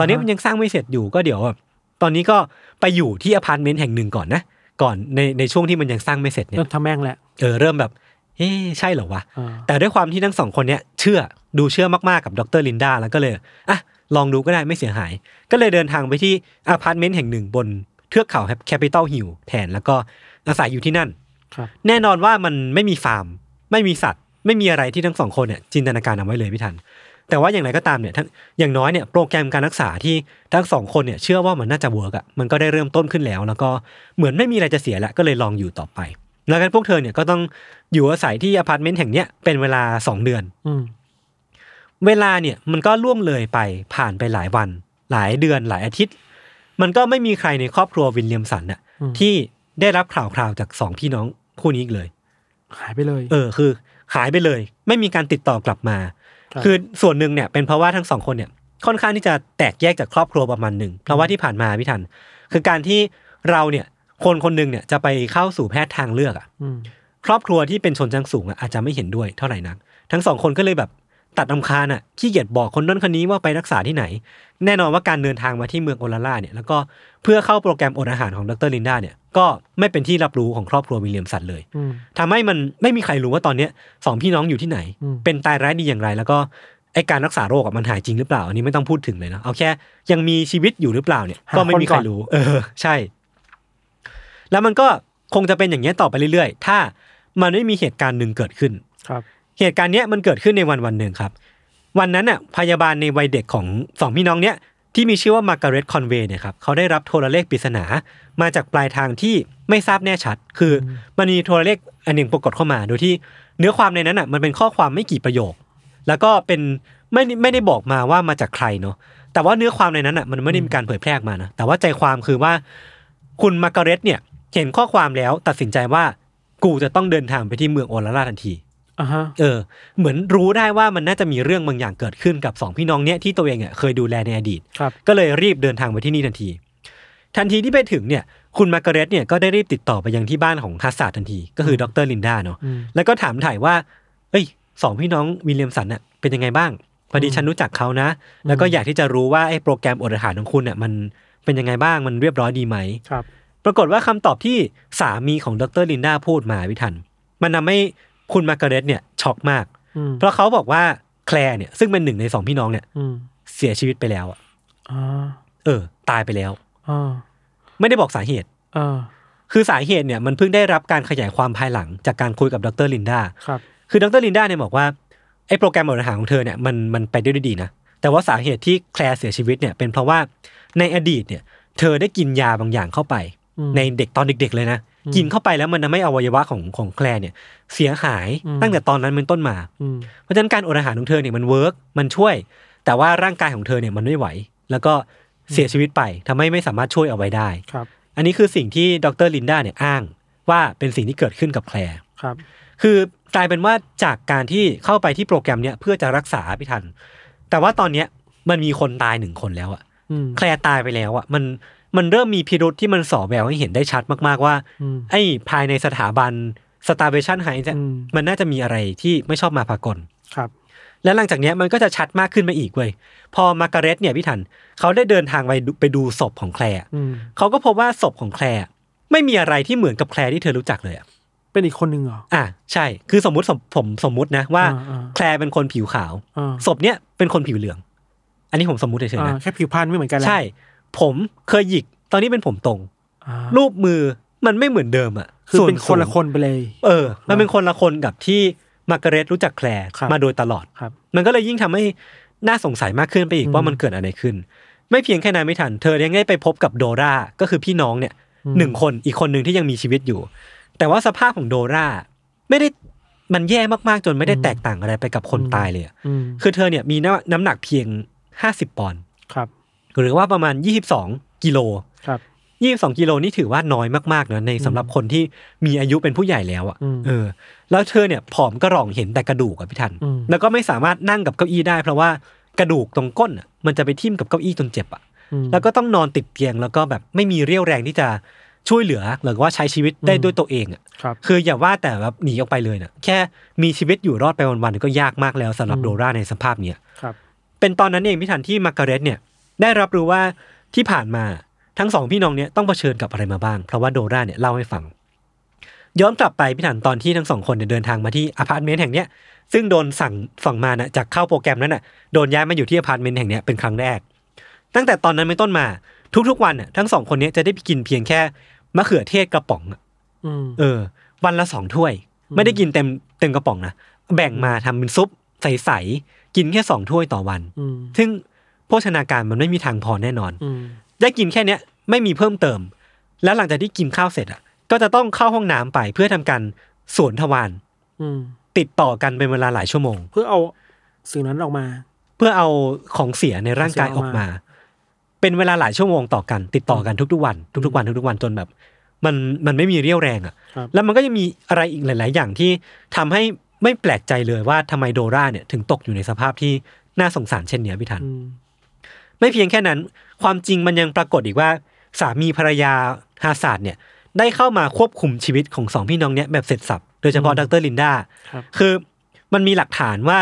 S1: ตอนนี้
S2: อ่าฮะ
S1: มันยังสร้างไม่เสร็จอยู่ก็เดี๋ยวแบบตอนนี้ก็ไปอยู่ที่อพาร์ตเมนต์แห่งหนึ่งก่อนนะ ก่อนในในช่วงที่มันยังสร้างไม่เสร็จเนี่ย
S2: เริ่มทะแม่งแหละ
S1: เออเริ่มแบบเฮ้ใช่เหรอวะ
S2: อ่า
S1: แต่ด้วยความที่ทั้งสองคนเนี้ยเชื่อดูเชื่อมากๆกับดรลินดาแล้วก็เลยอะ ลองดูก็ได้ไม่เสียหาย ก็เลยเดินทางไปที่อพาร์ตเมนต์แห่งหนึ่งบนเทือกเขาแคปิตอลฮิลแทนแล้วก็อาศัยอยู่ที่นั่น
S2: ครับ
S1: แน่นอนว่ามันไม่มีฟาร์ม ไม่มีสัตว์ ไม่มีอะไรที่ทั้งสองคนเนี่ยจินตนาการเอาไว้เลยพี่ทัน แต่ว่าอย่างไรก็ตามเนี่ยทั้งอย่างน้อยเนี่ยโปรแกรมการรักษาที่ทั้งสองคนเนี่ยเชื่อว่ามันน่าจะ work อะมันก็ได้เริ่มต้นขึ้นแล้ว แล้วก็เหมือนไม่มีอะไรจะเสียแล้วก็เลยลองอยู่ต่อไปแล้วกันพวกเธอเนี่ยก็ต้องอยู่อาศัยที่อพาร์ตเมนต์แห่งเนี้ยเป็นเวลาสองเดือน
S2: อืม
S1: เวลาเนี่ยมันก็ล่วงเลยไปผ่านไปหลายวัน หลายเดือนหลายอาทิตย์ มันก็ไม่มีใครในครอบครัววิลเลียมสันน่ะที่ได้รับข่าวคราวจากสองพี่น้องคู่นี้อีกเลย
S2: หายไปเลย
S1: เออคือหายไปเลย ไม่มีการติดต่อกลับมา
S2: ครับ
S1: คือส่วนหนึ่งเนี่ยเป็นเพราะว่าทั้งสองคนเนี่ยค่อนข้างที่จะแตกแยกจากครอบครัวประมาณหนึ่งเพราะว่าที่ผ่านมาพี่ทัน คือการที่เราเนี่ยคนคนหนึ่งเนี่ยจะไปเข้าสู่แพทย์ทางเลือกอะ
S2: อืม
S1: ครอบครัวที่เป็นชนชั้นสูงอะอาจจะไม่เห็นด้วยเท่าไหร่นักทั้งสองคนก็เลยแบบ ตัดอำคาญอะขี้เกียจบอกคนนั้นคนนี้ว่าไปรักษาที่ไหน แน่นอนว่าการเดินทางมาที่เมืองโอลาล่าเนี่ยแล้วก็เพื่อเข้าโปรแกรมอดอาหารของดรลินดาเนี่ยก็ไม่เป็นที่รับรู้ของครอบครัววิลเลียมสันเลย
S2: อืม
S1: ทำให้มันไม่มีใครรู้ว่าตอนเนี้ยสองพี่น้องอยู่ที่ไหน
S2: อืม
S1: เป็นตายร้ายดีอย่างไร แล้วก็ไอการรักษาโรคอะมันหายจริงหรือเปล่าอันนี้ไม่ต้องพูดถึงเลยนะเอาแค่ ยังมีชีวิตอยู่หรือเปล่าเนี่ยก็ไม่มีใครรู้ เออ ใช่ แล้วมันก็คงจะเป็นอย่างนี้ยต่อไปเรื่อยๆ ถ้ามันไม่มีเหตุการณ์หนึ่งเกิดขึ้น
S2: ครับ
S1: เหตุการณ์เนี้ยมันเกิดขึ้นในวันวันหนึ่งครับ วันนั้นน่ะพยาบาลในวัยเด็กของสองพี่น้องเนี้ยที่มีชื่อว่ามาร์กาเร็ตคอนเวย์เนี่ยครับเขาได้รับโทรเลขปริศนา มาจากปลายทางที่ไม่ทราบแน่ชัด คือมันมีโทรเลขอันหนึ่งปรากฏเข้ามาโดยที่เนื้อความในนั้นอะมันเป็นข้อความไม่กี่ประโยค แล้วก็เป็นไม่ไม่ได้บอกมาว่ามาจากใครเนาะแต่ว่าเนื้อความในนั้นอะมันไม่ได้มีการเผยแพร่ออกมานะแต่ว่าใจความคือว่า คุณมาร์กาเร็ตเนี่ยเห็นข้อความแล้วตัดสินใจว่ากูจะต้องเดินทางไปที่เมืองโอลาร่าทันที
S2: อ่าฮะ
S1: เออ เหมือนรู้ได้ว่ามันน่าจะมีเรื่องบางอย่างเกิดขึ้นกับสองพี่น้องเนี้ยที่ตัวเองอะเคยดูแลในอดีต
S2: ครับ
S1: ก็เลยรีบเดินทางไปที่นี่ทันที ทันทีที่ไปถึงเนี่ย คุณมาร์การเร็ตเนี่ยก็ได้รีบติดต่อไปยังที่บ้านของฮัสซาร์ดทันที ก็คือดรลินดาเนาะ
S2: อืม
S1: แล้วก็ถามไถ่ว่า เอ้ยสองพี่น้องวิลเลียมสันน่ะเป็นยังไงบ้าง พอดีฉันรู้จักเขานะ แล้วก็อยากที่จะรู้ว่าไอ้โปรแกรมอดอาหารของคุณน่ะมันเป็นยังไงบ้าง มันเรียบร้อยดีไหม
S2: ครับ
S1: ปรากฏว่าคำตอบที่สามีของดรลินดาพูดมาพี่ทัน มันทำให้ คุณมาร์การเร็ตเนี่ยช็อกมาก
S2: อืม
S1: เพราะเขาบอกว่าแคลร์เนี่ยซึ่งเป็นหนึ่งในสองพี่น้องเนี่ย
S2: อืม
S1: เสียชีวิตไปแล้วอะ
S2: อ่า
S1: เออ ตายไปแล้ว
S2: อ่า
S1: ไม่ได้บอกสาเหตุ
S2: อ่า
S1: คือสาเหตุเนี่ยมันเพิ่งได้รับการขยายความภายหลังจากการคุยกับดรลินดา
S2: ครับ
S1: คือดรลินดาเนี่ยบอกว่าไอ้โปรแกรมอดอาหารของเธอเนี่ยมันมันไปได้ด้วยดีนะ แต่ว่าสาเหตุที่แคลร์เสียชีวิตเนี่ยเป็นเพราะว่าในอดีตเนี่ย เธอได้กินยาบางอย่างเข้าไป
S2: อืม
S1: ในเด็กตอนเด็ก ๆ เลยนะ กินเข้าไปแล้วมันทำให้อวัยวะของของแคลร์เนี่ย เสียหาย
S2: อืม
S1: ตั้งแต่ตอนนั้นเป็นต้นมา
S2: อืม
S1: เพราะฉะนั้นการอดอาหารของเธอเนี่ยมัน work มันช่วย แต่ว่าร่างกายของเธอเนี่ยมันไม่ไหว แล้วก็เสียชีวิตไปทำให้ไม่สามารถช่วยเอาไว้ได้
S2: ครับ
S1: อันนี้คือสิ่งที่ดรลินดาเนี่ยอ้างว่าเป็นสิ่งที่เกิดขึ้นกับแคลร์
S2: ครับ
S1: คือกลายเป็นว่าจากการที่เข้าไปที่โปรแกรมเนี้ยเพื่อจะรักษาพี่ทัน แต่ว่าตอนเนี้ยมันมีคนตายหนึ่งคนแล้วอะ
S2: อืม
S1: แคลร์ตายไปแล้วอะมัน มันเริ่มมีพิรุษที่มันสอแววให้เห็นได้ชัดมากๆว่า
S2: อืม
S1: ไอ้ภายในสถาบัน Starvation High เนี่ย
S2: อืม
S1: มันน่าจะมีอะไรที่ไม่ชอบมาพากล
S2: ครับ
S1: แล้วหลังจากเนี้ยมันก็จะชัดมากขึ้นมาอีกเว้ยพอมาร์การเร็ตเนี่ยพี่ทันเขาได้เดินทางไปดูไปดูศพของแคลร์
S2: อืม
S1: เขาก็พบว่าศพของแคลร์ไม่มีอะไรที่เหมือนกับแคลร์ที่เธอรู้จักเลยอะ
S2: เป็นอีกคนหนึ่งเหรอ
S1: อะใช่ คือสมมุติสมผมสมมุตินะว่า
S2: อ่าอ่า
S1: แคลร์เป็นคนผิวขาว
S2: อ่า
S1: ศพเนี้ยเป็นคนผิวเหลือง อันนี้ผมสมมุติเฉยๆ
S2: อ่า
S1: นะ
S2: แค่ผิวพรรณไม่เหมือนกันแหละ
S1: ใช่ ผมเคยหยิกตอนนี้เป็นผมตรง
S2: อ่า
S1: รูปมือมันไม่เหมือนเดิมอะ
S2: คือ
S1: ส่ว
S2: เป็นคนละ
S1: สูง
S2: คนไปเลย
S1: เออ มันเป็นคนละคนกับที่มาร์การเร็ตรู้จักแคลร์
S2: ครับ
S1: มาโดยตลอด
S2: ครับ
S1: มันก็เลยยิ่งทำให้น่าสงสัยมากขึ้นไปอีก
S2: อืม
S1: ว่ามันเกิดอะไรขึ้น ไม่เพียงแค่นั้นไม่ทัน เธอยังได้ไปพบกับโดราก็คือพี่น้องเนี่ย
S2: อืม
S1: หนึ่งคนอีกคนหนึ่งที่ยังมีชีวิตอยู่ แต่ว่าสภาพของโดราไม่ได้มันแย่มากๆจนไม่ได้แตกต่างอะไรไปกับคนตายเลยอะ
S2: อืม
S1: คือเธอเนี่ยมีน้ำน้ำหนักเพียงห้าสิบปอนด์
S2: ครับ
S1: หรือว่าประมาณยี่สิบสองกิโล
S2: ครับ
S1: ยี่สิบสองกิโลนี่ถือว่าน้อยมากๆนะในสำหรับคนที่มีอายุเป็นผู้ใหญ่แล้วอะ
S2: อืม
S1: เออ แล้วเธอเนี่ยผอมกระหร่องเห็นแต่กระดูกอะพี่ทัน
S2: อืม
S1: แล้วก็ไม่สามารถนั่งกับเก้าอี้ได้ เพราะว่ากระดูกตรงก้นอะมันจะไปทิ่มกับเก้าอี้จนเจ็บอะ
S2: อืม
S1: แล้วก็ต้องนอนติดเตียงแล้วก็แบบไม่มีเรี่ยวแรงที่จะช่วยเหลือหรือว่าใช้ชีวิตได้
S2: อืม
S1: ด้วยตัวเองอะ
S2: ครับ
S1: คืออย่าว่าแต่แบบหนีออกไปเลยนะแค่มีชีวิตอยู่รอดไปวันๆก็ยากมากแล้วสำหรับ
S2: อืม
S1: โดราในสภาพเนี้ย
S2: ครับ
S1: เป็นตอนนั้นเองพี่ทันที่มาร์การเร็ตเนี่ย ได้รับรู้ว่าที่ผ่านมาทั้งสองพี่น้องเนี่ยต้องเผชิญกับอะไรมาบ้าง เพราะว่าโดราเนี่ยเล่าให้ฟัง ย้อนกลับไปพี่ทันตอนที่ทั้งสองคนเนี่ยเดินทางมาที่อพาร์ตเมนต์แห่งเนี้ยซึ่งโดนสั่งฝั่งมานะจากเข้าโปรแกรมนั้นน่ะโดนย้ายมาอยู่ที่อพาร์ตเมนต์แห่งเนี้ยเป็นครั้งแรก ตั้งแต่ตอนนั้นเป็นต้นมาทุกๆวันน่ะทั้งสองคนเนี้ยจะได้ไปกินเพียงแค่มะเขือเทศกระป๋องอะ
S2: อืม
S1: เออ วันละสองถ้วย ไม่ได้กินเต็มเต็มกระป๋องนะแบ่งมาทำเป็นซุปใสๆกินแค่สองถ้วยต่อวัน
S2: อืม
S1: ซึ่ง โภชนาการมันไม่มีทางพอแน่นอน
S2: อืม
S1: ได้กินแค่เนี้ยไม่มีเพิ่มเติม แล้วหลังจากที่กินข้าวเสร็จอะ ก็จะต้องเข้าห้องน้ำไปเพื่อทำการสวนทวาร
S2: อืม
S1: ติดต่อกันเป็นเวลาหลายชั่วโมง
S2: เพื่อเอาสิ่งนั้นออกมา
S1: เพื่อเอาของเสียในร่างกายออกมา เป็นเวลาหลายชั่วโมงต่อกัน ติดต่อกันทุกๆวัน ทุกๆวันทุกๆวันจนแบบ มันมันไม่มีเรี่ยวแรงอะ
S2: ครับ
S1: แล้วมันก็ยังมีอะไรอีกหลาย ๆ อย่างที่ทำให้ไม่แปลกใจเลยว่าทำไมโดราเนี่ย ถึงตกอยู่ในสภาพที่น่าสงสารเช่นเนี้ยพี่ทัน
S2: อืม
S1: ไม่เพียงแค่นั้น ความจริงมันยังปรากฏอีกว่า สามีภรรยาฮาซาร์ดเนี่ยได้เข้ามาควบคุมชีวิตของสองพี่น้องเนี่ยแบบเสร็จสรรพโดยเฉพาะดรลินดา
S2: ครับ
S1: คือมันมีหลักฐานว่า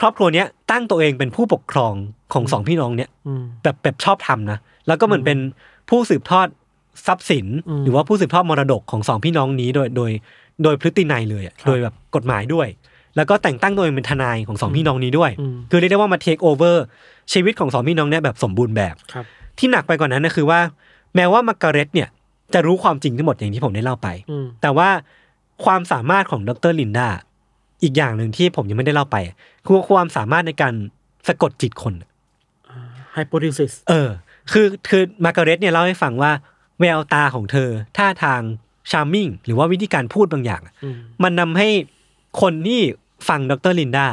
S1: ครอบครัวเนี้ยตั้งตัวเองเป็นผู้ปกครองของสองพี่น้องเนี่ย
S2: อืม
S1: แบบแบบชอบธรรมนะแล้วก็เหมือนเป็นผู้สืบทอดทรัพย์สิน
S2: อืม
S1: หรือว่าผู้สืบทอดมรดกของสองพี่น้องนี้โดยโดย โดยพฤตินัยเลยอะ
S2: ครับ
S1: โดยแบบกฎหมายด้วย แล้วก็แต่งตั้งตัวเองเป็นทนายของสองพี่น้องนี้ด้วย
S2: อืม
S1: คือเรียกได้ว่ามา take overชีวิตของสองพี่น้องเนี่ยแบบสมบูรณ์แบบ
S2: ครับ
S1: ที่หนักไปกว่านั้นนะคือว่า แม้ว่ามาร์การเร็ตเนี่ยจะรู้ความจริงทั้งหมดอย่างที่ผมได้เล่าไป
S2: อืม
S1: แต่ว่าความสามารถของดรลินดาอีกอย่างหนึ่งที่ผมยังไม่ได้เล่าไป คือความสามารถในการสะกดจิตคน
S2: hypnosis
S1: เออ คือคือมาร์การเร็ตเนี่ยเล่าให้ฟังว่าแววตาของเธอท่าทาง charming หรือว่าวิธีการพูดบางอย่าง
S2: อืม
S1: มันทำให้คนที่ ฟังดรลินดา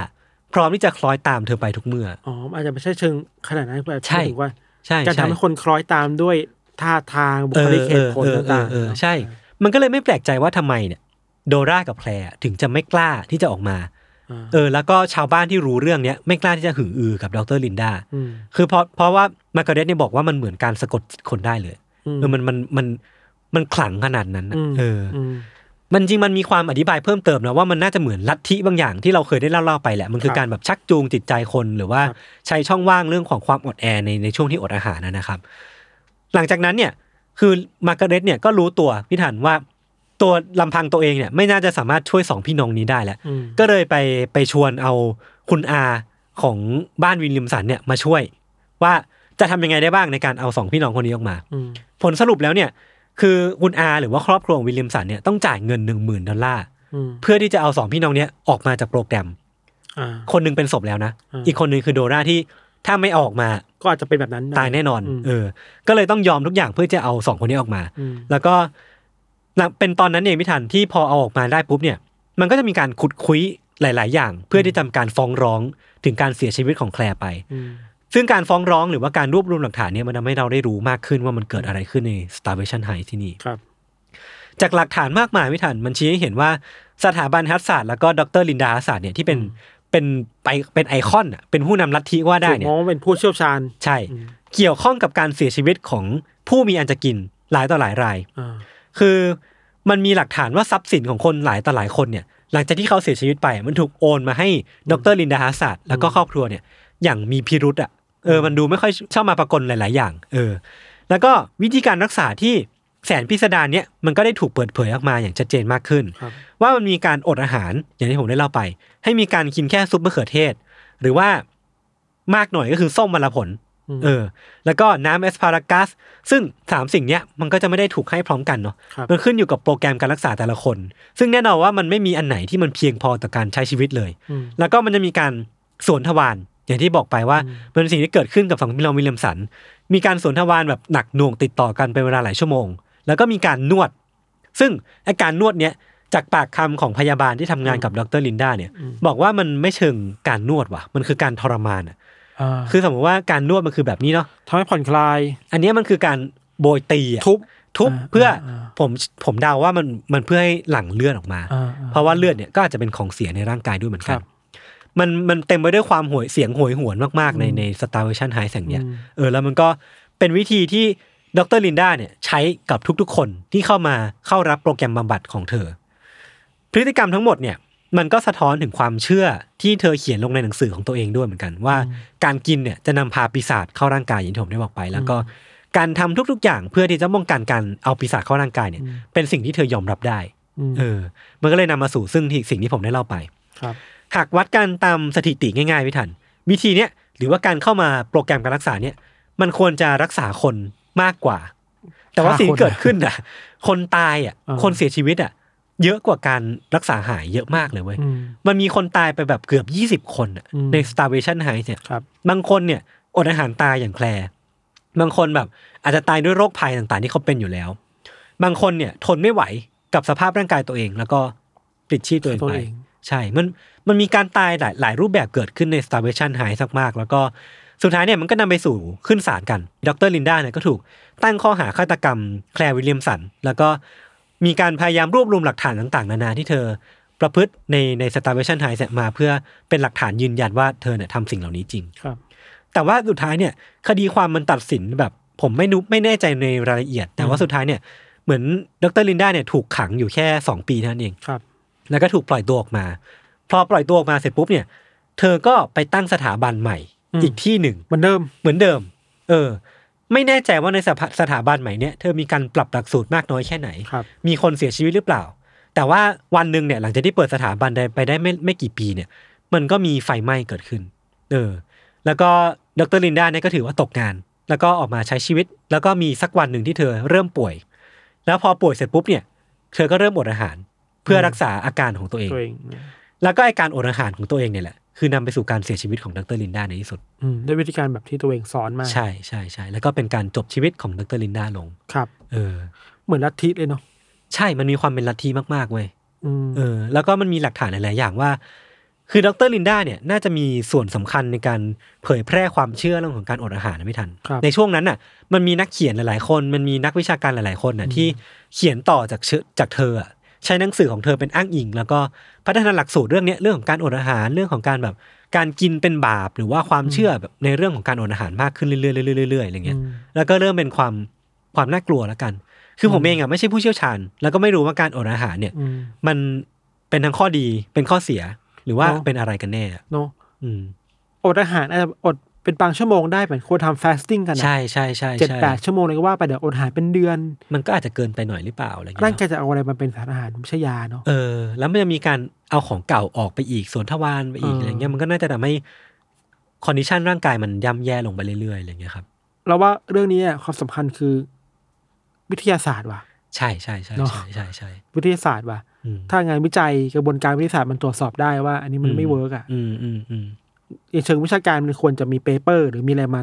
S1: พร้อมที่จะคล้อยตามเธอไปทุกเมื่อ
S2: อ๋ออาจจะไม่ใช่เชิงขนาดนั้นแต่
S1: ใช่
S2: ถึงว่า
S1: ใช่
S2: จะ
S1: ใช่
S2: ทำให้คนคล้อยตามด้วยท่าทางบุ
S1: เอ
S2: ค
S1: อ
S2: ลิกเห
S1: เอ
S2: ตุ
S1: อ
S2: ผล
S1: เออเอ
S2: ต่า
S1: องเออ
S2: ๆ
S1: ใช่ มันก็เลยไม่แปลกใจว่าทำไมเนี่ย โดรากับแคลร์ถึงจะไม่กล้าที่จะออกมา
S2: อ่า
S1: เออ แล้วก็ชาวบ้านที่รู้เรื่องเนี้ยไม่กล้าที่จะหืออือกับดรลินดา
S2: อืม
S1: คือเพราะเพราะว่ามาร์การเร็ตเนี่ยบอกว่ามันเหมือนการสะกดจิตคนได้เลย
S2: ม
S1: เออมันมันมันมันขลังขนาดนั้นน่ะ
S2: ม
S1: เอออ
S2: ม
S1: มันจริงมันมีความอธิบายเพิ่มเติมนะว่ามันน่าจะเหมือนลัทธิบางอย่างที่เราเคยได้เล่าเล่าไปแหละมันคือ
S2: ครับ
S1: การแบบชักจูงจิตใจคนหรือว่า
S2: ครับ
S1: ใช้ช่องว่างเรื่องของความอดแอในในช่วงที่อดอาหารนะนะครับ หลังจากนั้นเนี่ยคือมาร์การเร็ตเนี่ยก็รู้ตัวพี่ถันว่าตัวลำพังตัวเองเนี่ยไม่น่าจะสามารถช่วยสองพี่น้องนี้ได้แล้ว
S2: อืม
S1: ก็เลยไปไปชวนเอาคุณอาของบ้านวิลเลียมสันเนี่ยมาช่วย ว่าจะทำยังไงได้บ้างในการเอาสองพี่น้องคนนี้ออกมา
S2: อืม
S1: ผลสรุปแล้วเนี่ย คือคุณอาหรือว่าครอบครัวของวิลเลียมสันเนี่ยต้องจ่ายเงินหนึ่งหมื่นดอลลาร์
S2: อืม
S1: เพื่อที่จะเอาสองพี่น้องเนี้ยออกมาจากโปรแกรม
S2: อ่า
S1: คนหนึงเป็นศพแล้วนะ
S2: อ่า
S1: อีกคนหนึงคือโดราที่ถ้าไม่เอาออกมา
S2: ก็อาจจะเป็นแบบนั้น
S1: ตายแน่นอน
S2: ม
S1: เออ ก็เลยต้องยอมทุกอย่างเพื่อจะเอาสองคนนี้ออกมา
S2: อืม
S1: แล้วก็หลังเป็นตอนนั้นเองพี่ทันที่พอเอาออกมาได้ปุ๊บเนี่ย มันก็จะมีการขุดคุยหลาย ๆ อย่าง เพื่อที่จะทำการฟ้องร้องถึงการเสียชีวิตของแคลร์ไป
S2: อืม
S1: ซึ่งการฟ้องร้องหรือว่าการรวบรวมหลักฐานเนี่ยมันทำให้เราได้รู้มากขึ้นว่ามันเกิดอะไรขึ้นใน Starvation High ที่นี่
S2: ครับ
S1: จากหลักฐานมากมายไม่ทัน มันชี้ให้เห็นว่าสถาบันฮัสศาสตร์แล้วก็ดรลินดาฮัสศาสตร์เนี่ยที่เป็นเป็นไปเป็นไอคอนอะเป็นผู้นำลัทธิว่าได้
S2: ถูก
S1: เนี่
S2: ม
S1: ย
S2: องว่าเป็นผู้เชี่ยวชาญ
S1: ใช่
S2: อืม
S1: เกี่ยวข้องกับการเสียชีวิตของผู้มีอันจะกินหลายต่อหลายราย
S2: อ่า
S1: คือมันมีหลักฐานว่าทรัพย์สินของคนหลายต่อหลายคนเนี่ย หลังจากที่เขาเสียชีวิตไป มันถูกโอนมาให้ดรลินดาฮัสศาสตร์แล้วก็ครอบครัวเนี่ยอย่างมีพิรุษอะ เออมันดูไม่ค่อยชอบมาปรากฏหลาย ๆ อย่าง เออ แล้วก็วิธีการรักษาที่แสนพิสดารเนี่ยมันก็ได้ถูกเปิดเผยออกมาอย่างชัดเจนมากขึ้น
S2: ครับ
S1: ว่ามันมีการอดอาหารอย่างที่ผมได้เล่าไป ให้มีการกินแค่ซุปมะเขือเทศ หรือว่ามากหน่อยก็คือส้มมะละผลเออ แล้วก็น้ำเอสพารากัส ซึ่งสามสิ่งเนี้ยมันก็จะไม่ได้ถูกให้พร้อมกันเนาะ
S2: ครับ
S1: มันขึ้นอยู่กับโปรแกรมการรักษาแต่ละคน ซึ่งแน่นอนว่ามันไม่มีอันไหนที่มันเพียงพอต่อการใช้ชีวิตเลย
S2: อืม
S1: แล้วก็มันจะมีการสวนทวาร อย่างที่บอกไปว่ามันเป็นสิ่งที่เกิดขึ้นกับฝั่งมิลองวิลเลียมสัน มีการสวนทวารแบบหนักหน่วงติดต่อกันเป็นเวลาหลายชั่วโมง แล้วก็มีการนวด ซึ่งไอการนวดเนี้ยจากปากคำของพยาบาลที่ทำงานกับดรลินดาเนี่ย บอกว่ามันไม่เชิงการนวดว่ะ มันคือการทรมานอะ
S2: อ่า
S1: คือสมมติว่าการนวดมันคือแบบนี้เนาะ
S2: ทำให้ผ่อนคลาย
S1: อันเนี้ยมันคือการโบยตีอะ
S2: ทุบ
S1: ทุบ
S2: อ่า
S1: เพื่ออาผมผมเดาว่ามันมันเพื่อให้หลั่งเลือดออกมา
S2: อ่า
S1: เพราะว่าเลือดเนี่ยก็อาจจะเป็นของเสียในร่างกายด้วยเหมือนกั
S2: คนรับ
S1: มันมันเต็มไปด้วยความโหยเสียงโหยหวนมากๆ ในใน Starvation Heights เนี่ย
S2: อืม
S1: เออแล้วมันก็เป็นวิธีที่ดรลินดาเนี่ยใช้กับทุกๆ คนที่เข้ามาเข้ารับโปรแกรมบำบัดของเธอ พฤติกรรมทั้งหมดเนี่ยมันก็สะท้อนถึงความเชื่อที่เธอเขียนลงในหนังสือของตัวเองด้วยเหมือนกัน ว่าการกินเนี่ยจะนำพาปีศาจเข้าร่างกายอย่างที่ผมได้บอกไป แล้วก็การทำทุกๆ อย่างเพื่อที่จะป้องกันการเอาปีศาจเข้าร่างกายเนี่ยเป็นสิ่งที่เธอยอมรับได้
S2: อืม
S1: เออ มันก็เลยนำมาสู่ซึ่งที่สิ่งที่ผมได้เล่าไป
S2: ครับ
S1: หากวัดกันตามสถิติง่ายๆพี่ทัน วิธีเนี้ยหรือว่าการเข้ามาโปรแกรมการรักษาเนี่ย มันควรจะรักษาคนมากกว่า แต่ว่า
S2: ฆ่า
S1: สิ่ง
S2: คน
S1: ที่เกิดขึ้นอะ คนตายอะ
S2: อ่า
S1: คนเสียชีวิตอะ เยอะกว่าการรักษาหายเยอะมากเลยเว้ย
S2: อืม
S1: มันมีคนตายไปแบบเกือบยี่สิบคนอะ
S2: อืม
S1: ใน starvation high เนี่ย
S2: ครับ
S1: บางคนเนี่ยอดอาหารตายอย่างแคลร์บางคนแบบอาจจะตายด้วยโรคภัยต่างๆ ที่เขาเป็นอยู่แล้ว บางคนเนี่ยทนไม่ไหวกับสภาพร่างกายตัวเอง แล้วก็ปลิดชีพตัวเอง
S2: ตัว
S1: ไป
S2: เอง
S1: ใช่ มันมันมีการตายหลายหลายรูปแบบเกิดขึ้นใน starvation high สักมาก แล้วก็สุดท้ายเนี่ยมันก็นำไปสู่ขึ้นศาลกัน ดรลินดาเนี่ยก็ถูกตั้งข้อหาฆาตกรรมแคลร์วิลเลียมสัน แล้วก็มีการพยายามรวบรวมหลักฐานต่างๆ นานาที่เธอประพฤติในใน starvation high เนี่ยมาเพื่อเป็นหลักฐานยืนยันว่าเธอเนี่ยทำสิ่งเหล่านี้จริง
S2: ครับ
S1: แต่ว่าสุดท้ายเนี่ยคดีความมันตัดสินแบบผมไม่นุไม่แน่ใจในรายละเอียด แต่ว่าสุดท้ายเนี่ยเหมือนดรลินดาเนี่ยถูกขังอยู่แค่ 2 ปีเท่านั้นเอง
S2: ครับ
S1: แล้วก็ถูกปล่อยตัวออกมา พอปล่อยตัวออกมาเสร็จปุ๊บเนี่ย เธอก็ไปตั้งสถาบันใหม่
S2: อืม
S1: อีกที่หนึ่ง
S2: เหมือนเดิม
S1: เหมือนเดิม เออ ไม่แน่ใจว่าในสถาสถาบันใหม่เนี่ยเธอมีการปรับหลักสูตรมากน้อยแค่ไหน
S2: ครับ
S1: มีคนเสียชีวิตหรือเปล่า แต่ว่าวันหนึ่งเนี่ยหลังจากที่เปิดสถาบันได้ไปได้ไม่ไม่กี่ปีเนี่ย มันก็มีไฟไหม้เกิดขึ้น เออ แล้วก็ดรลินดาเนี่ยก็ถือว่าตกงาน แล้วก็ออกมาใช้ชีวิต แล้วก็มีสักวันหนึ่งที่เธอเริ่มป่วย แล้วพอป่วยเสร็จปุ๊บเนี่ย เธอก็เริ่มอดอาหาร เพื่อรักษาอาการของตัวเอง
S2: ตัวเอง
S1: แล้วก็ไอการอดอาหารของตัวเองเนี่ยแหละ คือนำไปสู่การเสียชีวิตของดรลินดาในที่สุด
S2: อืมด้วยวิธีการแบบที่ตัวเองสอนมา
S1: ใช่ใช่ใช่แล้วก็เป็นการจบชีวิตของดรลินดาลง
S2: ครับ
S1: เออ
S2: เหมือนลัทธิเลยเนาะ
S1: ใช่มันมีความเป็นลัทธิมากๆเว้ย
S2: อืม
S1: เออ แล้วก็มันมีหลักฐานหลายๆอย่างว่า คือดรลินดาเนี่ยน่าจะมีส่วนสำคัญในการเผยแพร่ความเชื่อเรื่องของการอดอาหารนะไม่ทัน
S2: ครับ
S1: ในช่วงนั้นน่ะ มันมีนักเขียนหลายๆคน มันมีนักวิชาการหลายๆคนน่ะที่เขียนต่อจากเชื่อจากเธออะ ใช้หนังสือของเธอเป็นอ้างอิง แล้วก็พัฒนาหลักสูตรเรื่องเนี้ยเรื่องของการอดอาหารเรื่องของการแบบการกินเป็นบาปหรือว่าความเชื่อแบบในเรื่องของการอดอาหารมากขึ้นเรื่อยๆเรื่อยๆอะไรเงี้ย
S2: อืม
S1: แล้วก็เริ่มเป็นความความน่ากลัวแล้วกัน คือผมเองอะไม่ใช่ผู้เชี่ยวชาญ แล้วก็ไม่รู้ว่าการอดอาหารเนี่ย
S2: อืม
S1: มันเป็นทั้งข้อดีเป็นข้อเสีย หรือว่า
S2: เนอะ
S1: เป็นอะไรกันแน่อะ
S2: เนาะ
S1: อืม
S2: อดอาหารอาจจะอด เป็นบางชั่วโมงได้เหมือนควรทำฟาสติ้งกันนะ
S1: ใช่ใช่ใช่
S2: เจ็ด
S1: ใช่
S2: แปดชั่วโมงเลยก็ว่าไปเดี๋ยวอดอาหารเป็นเดือน
S1: มันก็อาจจะเกินไปหน่อยหรือเปล่าอะไรอย่าง
S2: ร่าง
S1: เงี้ยร่าง
S2: กายจะเอาอะไรมาเป็นสารอาหารไม่ใช่ยาเนาะ
S1: เออ แล้วมันจะมีการเอาของเก่าออกไปอีกสวนทวารไปอีก
S2: เอออ
S1: อะไรเงี้ยมันก็น่าจะทำให้ condition ร่างกายมันย่ำแย่ลงไปเรื่อยๆอะไรเงี้ยครับ
S2: เราว่าเรื่องนี้อะความสำคัญคือ วิทยาศาสตร์ว่ะ
S1: ใช่ใช่ใช่
S2: เนอะ
S1: ใช่ใช่ใช่
S2: วิทยาศาสตร์ว่ะ
S1: อืม
S2: ถ้างานวิจัยกระบวนการวิทยาศาสตร์มันตรวจสอบได้ว่า อันนี้มันไม่ work อะ
S1: อืมอืมอืม
S2: ในเชิงวิชาการมันควรจะมี paper หรือมีอะไรมา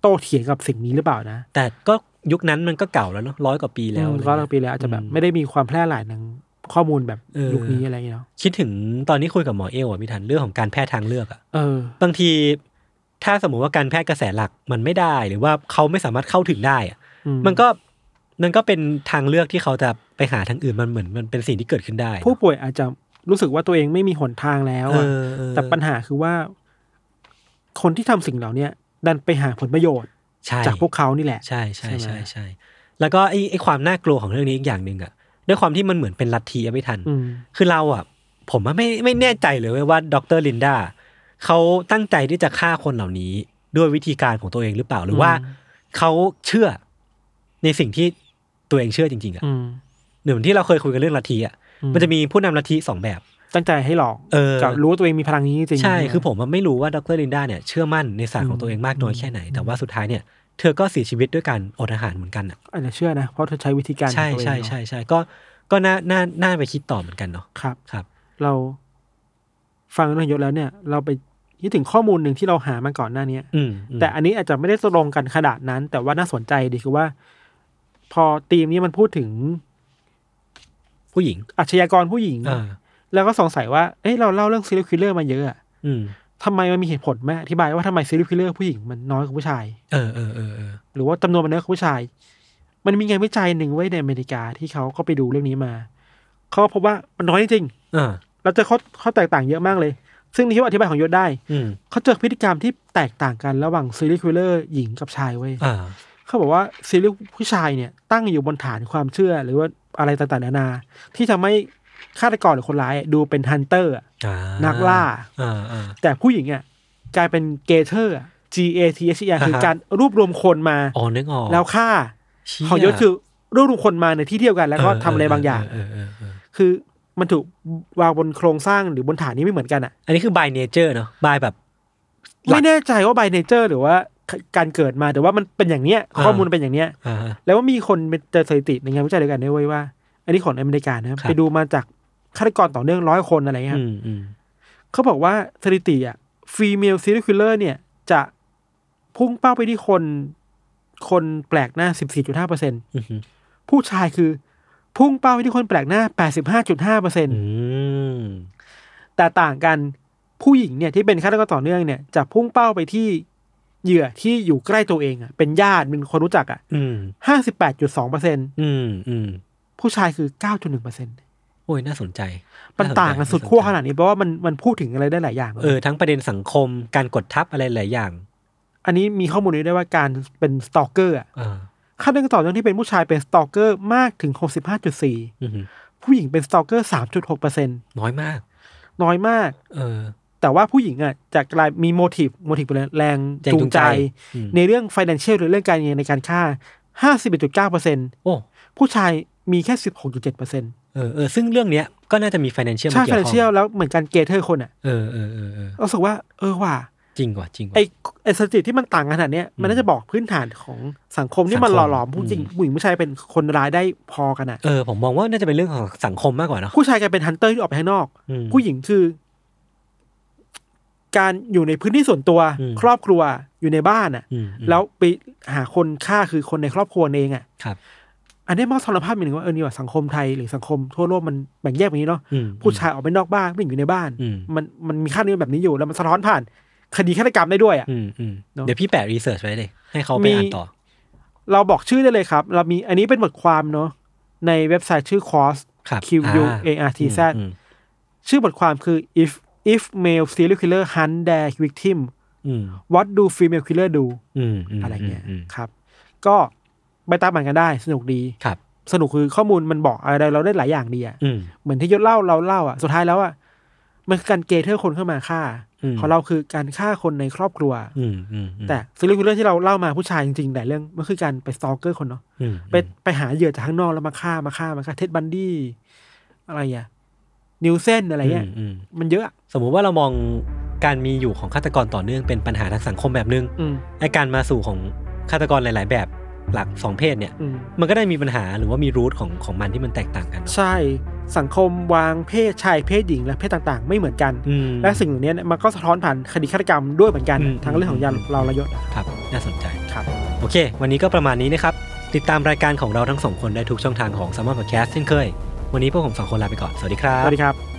S2: โต้เถียงกับสิ่งนี้หรือเปล่านะ
S1: แต่ก็ยุคนั้นมันก็เก่าแล้วเนาะร้อยกว่าปีแล้ว
S2: อืม
S1: อะไร
S2: ร้อย
S1: เงี้ย
S2: ปีแล้วอาจจะแบบ
S1: อืม
S2: ไม่ได้มีความแพร่หลายทางข้อมูลแบบ
S1: เออ
S2: ยุคนี้อะไรอย่างเงี้ยเนาะ
S1: คิดถึงตอนนี้คุยกับหมอเอลอะพี่ทันเรื่องของการแพทย์ทางเลือกอะ
S2: เออ
S1: บางที ถ้าสมมุติว่าการแพทย์กระแสหลักมันไม่ได้ หรือว่าเขาไม่สามารถเข้าถึงได้อะ
S2: อื
S1: มันก็มันก็เป็นทางเลือกที่เขาจะไปหาทางอื่นมันเหมือนมันเป็นสิ่งที่เกิดขึ้นได้
S2: ผู้ป่วยอาจจะ รู้สึกว่าตัวเองไม่มีหนทางแล้ว
S1: เอ
S2: อะ
S1: อเออ
S2: แต่ปัญหาคือว่า คนที่ทำสิ่งเหล่าเนี้ยดันไปหาผลประโยชน์
S1: ใช่
S2: จากพวกเขานี่แหละ
S1: ใช่ใช่
S2: ใช่
S1: ใช่
S2: ไหม
S1: ใช่แล้วก็ไอ้ไอ้ความน่ากลัวของเรื่องนี้อีกอย่างหนึ่งอะด้วยความที่มันเหมือนเป็นลัทธิอะไม่ทัน
S2: อืม
S1: คือเราอะผมว่าไม่ไม่แน่ใจเลยเว้ยว่าดรลินดาเขาตั้งใจที่จะฆ่าคนเหล่านี้ด้วยวิธีการของตัวเองหรือเปล่าหรือว่า
S2: อืม
S1: เขาเชื่อในสิ่งที่ตัวเองเชื่อจริง ๆอะ
S2: อืม
S1: เหมือนที่เราเคยคุยกันเรื่องลัทธิอะ
S2: อื ม
S1: มันจะมีผู้นำลัทธิสองแบบ
S2: ตั้งใจให้หลอก
S1: เออ
S2: กับรู้ว่าตัวเองมีพลังนี้จริงๆ
S1: ใช่
S2: ไห
S1: คือผมว่าไม่รู้ว่าดรลินดาเนี่ยเชื่อมั่นในศาสตร์ของตัวเองมากน้อยแค่ไหน แต่ว่าสุดท้ายเนี่ยเธอก็เสียชีวิตด้วยการอดอาหารเหมือนกันอะ
S2: อาจจะเชื่อนะเพราะเธอใช้วิธีการ
S1: ใช่
S2: ของตัวเอง
S1: ใช่
S2: เนอะ
S1: ใช่ใช่ก็ก็น่าน่าน่าไปคิดต่อเหมือนกันเนาะ
S2: ครับ
S1: ครับ
S2: เราฟังเรื่องยศแล้วเนี่ย เราไปคิดถึงข้อมูลหนึ่งที่เราหามาก่อนหน้าเนี้ย
S1: อืมม
S2: แต่อันนี้อาจจะไม่ได้ตรงกันขนาดนั้น แต่ว่าน่าสนใจดีคือว่า พอทีมนี้มันพูดถึง
S1: ผู้หญิง
S2: อาชญากรผู้หญิง
S1: อ่า
S2: แล้วก็สงสัยว่าเอ้ยเราเล่าเรื่อง serial killer มาเยอะอะ
S1: อืม
S2: ทำไมมันมีเหตุผลไหมอธิบายว่าทำไม serial killer ผู้หญิงมันน้อยกว่าผู้ชาย
S1: เออเออเออเออ
S2: หรือว่าจำนวนมันน้อยกว่าผู้ชาย มันมีงานวิจัยหนึ่งไว้ในอเมริกาที่เขาก็ไปดูเรื่องนี้มา เขาก็พบว่ามันน้อยจริง
S1: อ่า
S2: ๆเราเจอข้อข้อแตกต่างเยอะมากเลย ซึ่งในที่ว่าอธิบายของยศได้
S1: อืม
S2: เขาเจอพฤติกรรมที่แตกต่างกันระหว่าง serial killer หญิงกับชายเว้ย
S1: อ่า
S2: เขาบอกว่าซีรีส์ผู้ชายเนี่ยตั้งอยู่บนฐานความเชื่อหรือว่าอะไรต่างๆนานา ที่ทำให้ฆาตกรหรือคนร้ายดูเป็นฮันเตอร์อะ
S1: อ่า
S2: นักล่า
S1: อ่าอ่า
S2: แต่ผู้หญิงอะกลายเป็นเกเทอร์ G A T H E R คือ
S1: อ่าฮะ
S2: การรวบรวมคนมา
S1: อ๋อนึกออก
S2: แล้วฆ่า
S1: เชี่ย
S2: ของยศคือรวบรวมคนมาในที่เดียวกัน แล้วก็ทำอะไรบางอย่าง
S1: เออเออเออ
S2: คือมันถูกวางบนโครงสร้างหรือบนฐานนี้ไม่เหมือนกันอะ
S1: อันนี้คือ by nature เนาะ by แบบหลัก
S2: ไม่แน่ใจว่าบ y เนเจอร์หรือว่า การเกิดมาแต่ว่ามันเป็นอย่างเนี้ย
S1: อ่า
S2: ข้อมูลเป็นอย่างเนี้ย
S1: อ่าฮะ
S2: แล้วว่ามีคนเป็นเจอสถิติในงานวิจัยเดียวกันด้วยเวยว่า อันนี้ของอเมริกานะครับไปดูมาจากฆาตกรต่อเนื่องร้อยคนอะไรเงี้ยค
S1: อื
S2: รับ
S1: มอืม
S2: เขาบอกว่าสถิติอะ female serial killer เนี่ย จะพุ่งเป้าไปที่คน คนแปลกหน้า14.5เปอร์เซ็น
S1: อืม
S2: ผู้ชายคือ พุ่งเป้าไปที่คนแปลกหน้า85.5เปอร์เซ็น
S1: อืม
S2: แต่ต่างกันผู้หญิงเนี่ยที่เป็นฆาตกรต่อเนื่องเนี่ยจะพุ่งเป้าไปที่ เหยื่อที่อยู่ใกล้ตัวเองอะเป็นญาติเป็นคนรู้จักอะ
S1: อืม
S2: 58.2เปอร์เซ็น
S1: อืมอืม
S2: ผู้ชายคือ9.1เปอร์เซ็น
S1: โอ้ยน่าสนใจ
S2: มันต่างกันสุดขั้วขนาดนี้เพราะว่ามันมันพูดถึงอะไรได้หลายอย่าง
S1: เออทั้งประเด็นสังคมการกดทับอะไรหลายอย่าง
S2: อันนี้มีข้อมูลนี้ด้วยว่าการเป็น stalker อะ
S1: อ่า
S2: ฆาตกรต่อเนื่องที่เป็นผู้ชายเป็น stalker มากถึง65.4
S1: อืม
S2: ผู้หญิงเป็น stalker 3.6เปอร์เซ็น
S1: น้อยมาก
S2: น้อยมาก
S1: เออ
S2: แต่ว่าผู้หญิงอะจะกลายมี motive motive แรง
S1: แรงจูงใจอืม
S2: ในเรื่อง financial หรือเรื่องการเงินในการฆ่า51.9เปอร์เซ็น
S1: โอ้
S2: ผู้ชายมีแค่16.7เปอร์เซ็น
S1: เออเออซึ่งเรื่องเนี้ยก็น่าจะมี financial
S2: ใช่
S1: มาเกี่ยวข้อง
S2: financial แล้วเหมือนกัน gather คนอะ
S1: เออเออเออเออ
S2: รู้สึกว่าเออว่ะ
S1: จริงว่ะจริงว่ะ
S2: ไอไอสถิติที่มันต่างกันขนาดเนี้ยมันน่าจะบอกพื้นฐานของสังคมที่มัน
S1: สังคม
S2: หล่อหลอมผู้หญิง
S1: อืม
S2: ผู้หญิงผู้ชายเป็นคนร้ายได้พอกันอะ
S1: เออผมมองว่าน่าจะเป็นเรื่องของสังคมมากกว่าเนาะ
S2: ผู้ชายกลายเป็น hunter ที่ออกไปข้างนอก
S1: อืม
S2: ผู้หญิงคือ การอยู่ในพื้นที่ส่วนตัว
S1: อืม
S2: ครอบครัวอยู่ในบ้านอะ
S1: อืมอืม
S2: แล้วไปหาคนฆ่าคือคนในครอบครัวเองอะ
S1: ครับ
S2: อันนี้มันก็สารภาพอย่างหนึ่งว่าเออนี่ว่าสังคมไทยหรือสังคมทั่วโลกมันแบ่งแยกแบบนี้เนาะ
S1: อืม
S2: ผู้ชายออกไปนอกบ้านผู้หญิงอยู่ในบ้าน
S1: อืม
S2: มันมันมีค่านิยมแบบนี้อยู่แล้วมันสะท้อนผ่าน คดีฆาตกรรมได้ด้วยอะ
S1: อืมอืม
S2: เนอะ
S1: เดี๋ยวพี่แปะรีเสิร์ชไว้เลย ให้เขาไป
S2: มี
S1: อ่านต่อ
S2: เราบอกชื่อได้เลยครับ เรามีอันนี้เป็นบทความเนาะในเว็บไซต์ชื่อ Cross
S1: ครับ
S2: Q U A R T Z
S1: อืม
S2: ชื่อบทความคือ if if male serial killer hunt their victim
S1: อืม
S2: what do female killer do
S1: อืมม
S2: อะไรเงี้ย
S1: อืม
S2: ครับ ก็ไปตามอ่านกันได้สนุกดี
S1: ครับ
S2: สนุกคือข้อมูลมันบอกอะไรเราได้หลายอย่างดีอะ
S1: อืม
S2: เหมือนที่ยศเล่าเราเล่าอะสุดท้ายแล้วอะมันคือการ gather คนเข้ามาฆ่า
S1: อืม
S2: ของเราคือการฆ่าคนในครอบครัว
S1: อืมอืมอืม
S2: แต่ serial killer ที่เราเล่ามาผู้ชายจริงๆแต่เรื่องมันคือการไป stalker คนเนาะ
S1: อืม
S2: ไปไปหาเหยื่อจากข้างนอกแล้วมาฆ่ามาฆ่ามาฆ่าเท็ดบันดี้อะไรอะ นิลเซนอะไรเงี้ย
S1: มอืม
S2: มันเยอะอะ
S1: สมมุติว่าเรามองการมีอยู่ของฆาตกรต่อเนื่องเป็นปัญหาทางสังคมแบบนึง
S2: อืม
S1: ไอการมาสู่ของฆาตกรหลาย ๆ แบบหลักสองเพศเนี่ย
S2: อืม
S1: มันก็ได้มีปัญหาหรือว่ามี root ของของมันที่มันแตกต่างกันเนอะ
S2: ใช่สังคมวางเพศชายเพศหญิงและเพศต่างๆ ไม่เหมือนกัน
S1: อืม
S2: และสิ่งเหล่านี้เนี่ยมันก็สะท้อนผ่านคดีฆาตกรรมด้วยเหมือนกัน
S1: อืม
S2: ทั้งเรื่องของยาเราระยศ
S1: ครับน่าสนใจ
S2: ครับ
S1: โอเค วันนี้ก็ประมาณนี้นะครับ ติดตามรายการของเราทั้งสองคนได้ทุกช่องทางของ s ซ m m o n Podcast เช่นเคย วันนี้พวกผมสองคนลาไปก่อน สวัสดีครับ
S2: สวัสดีครับ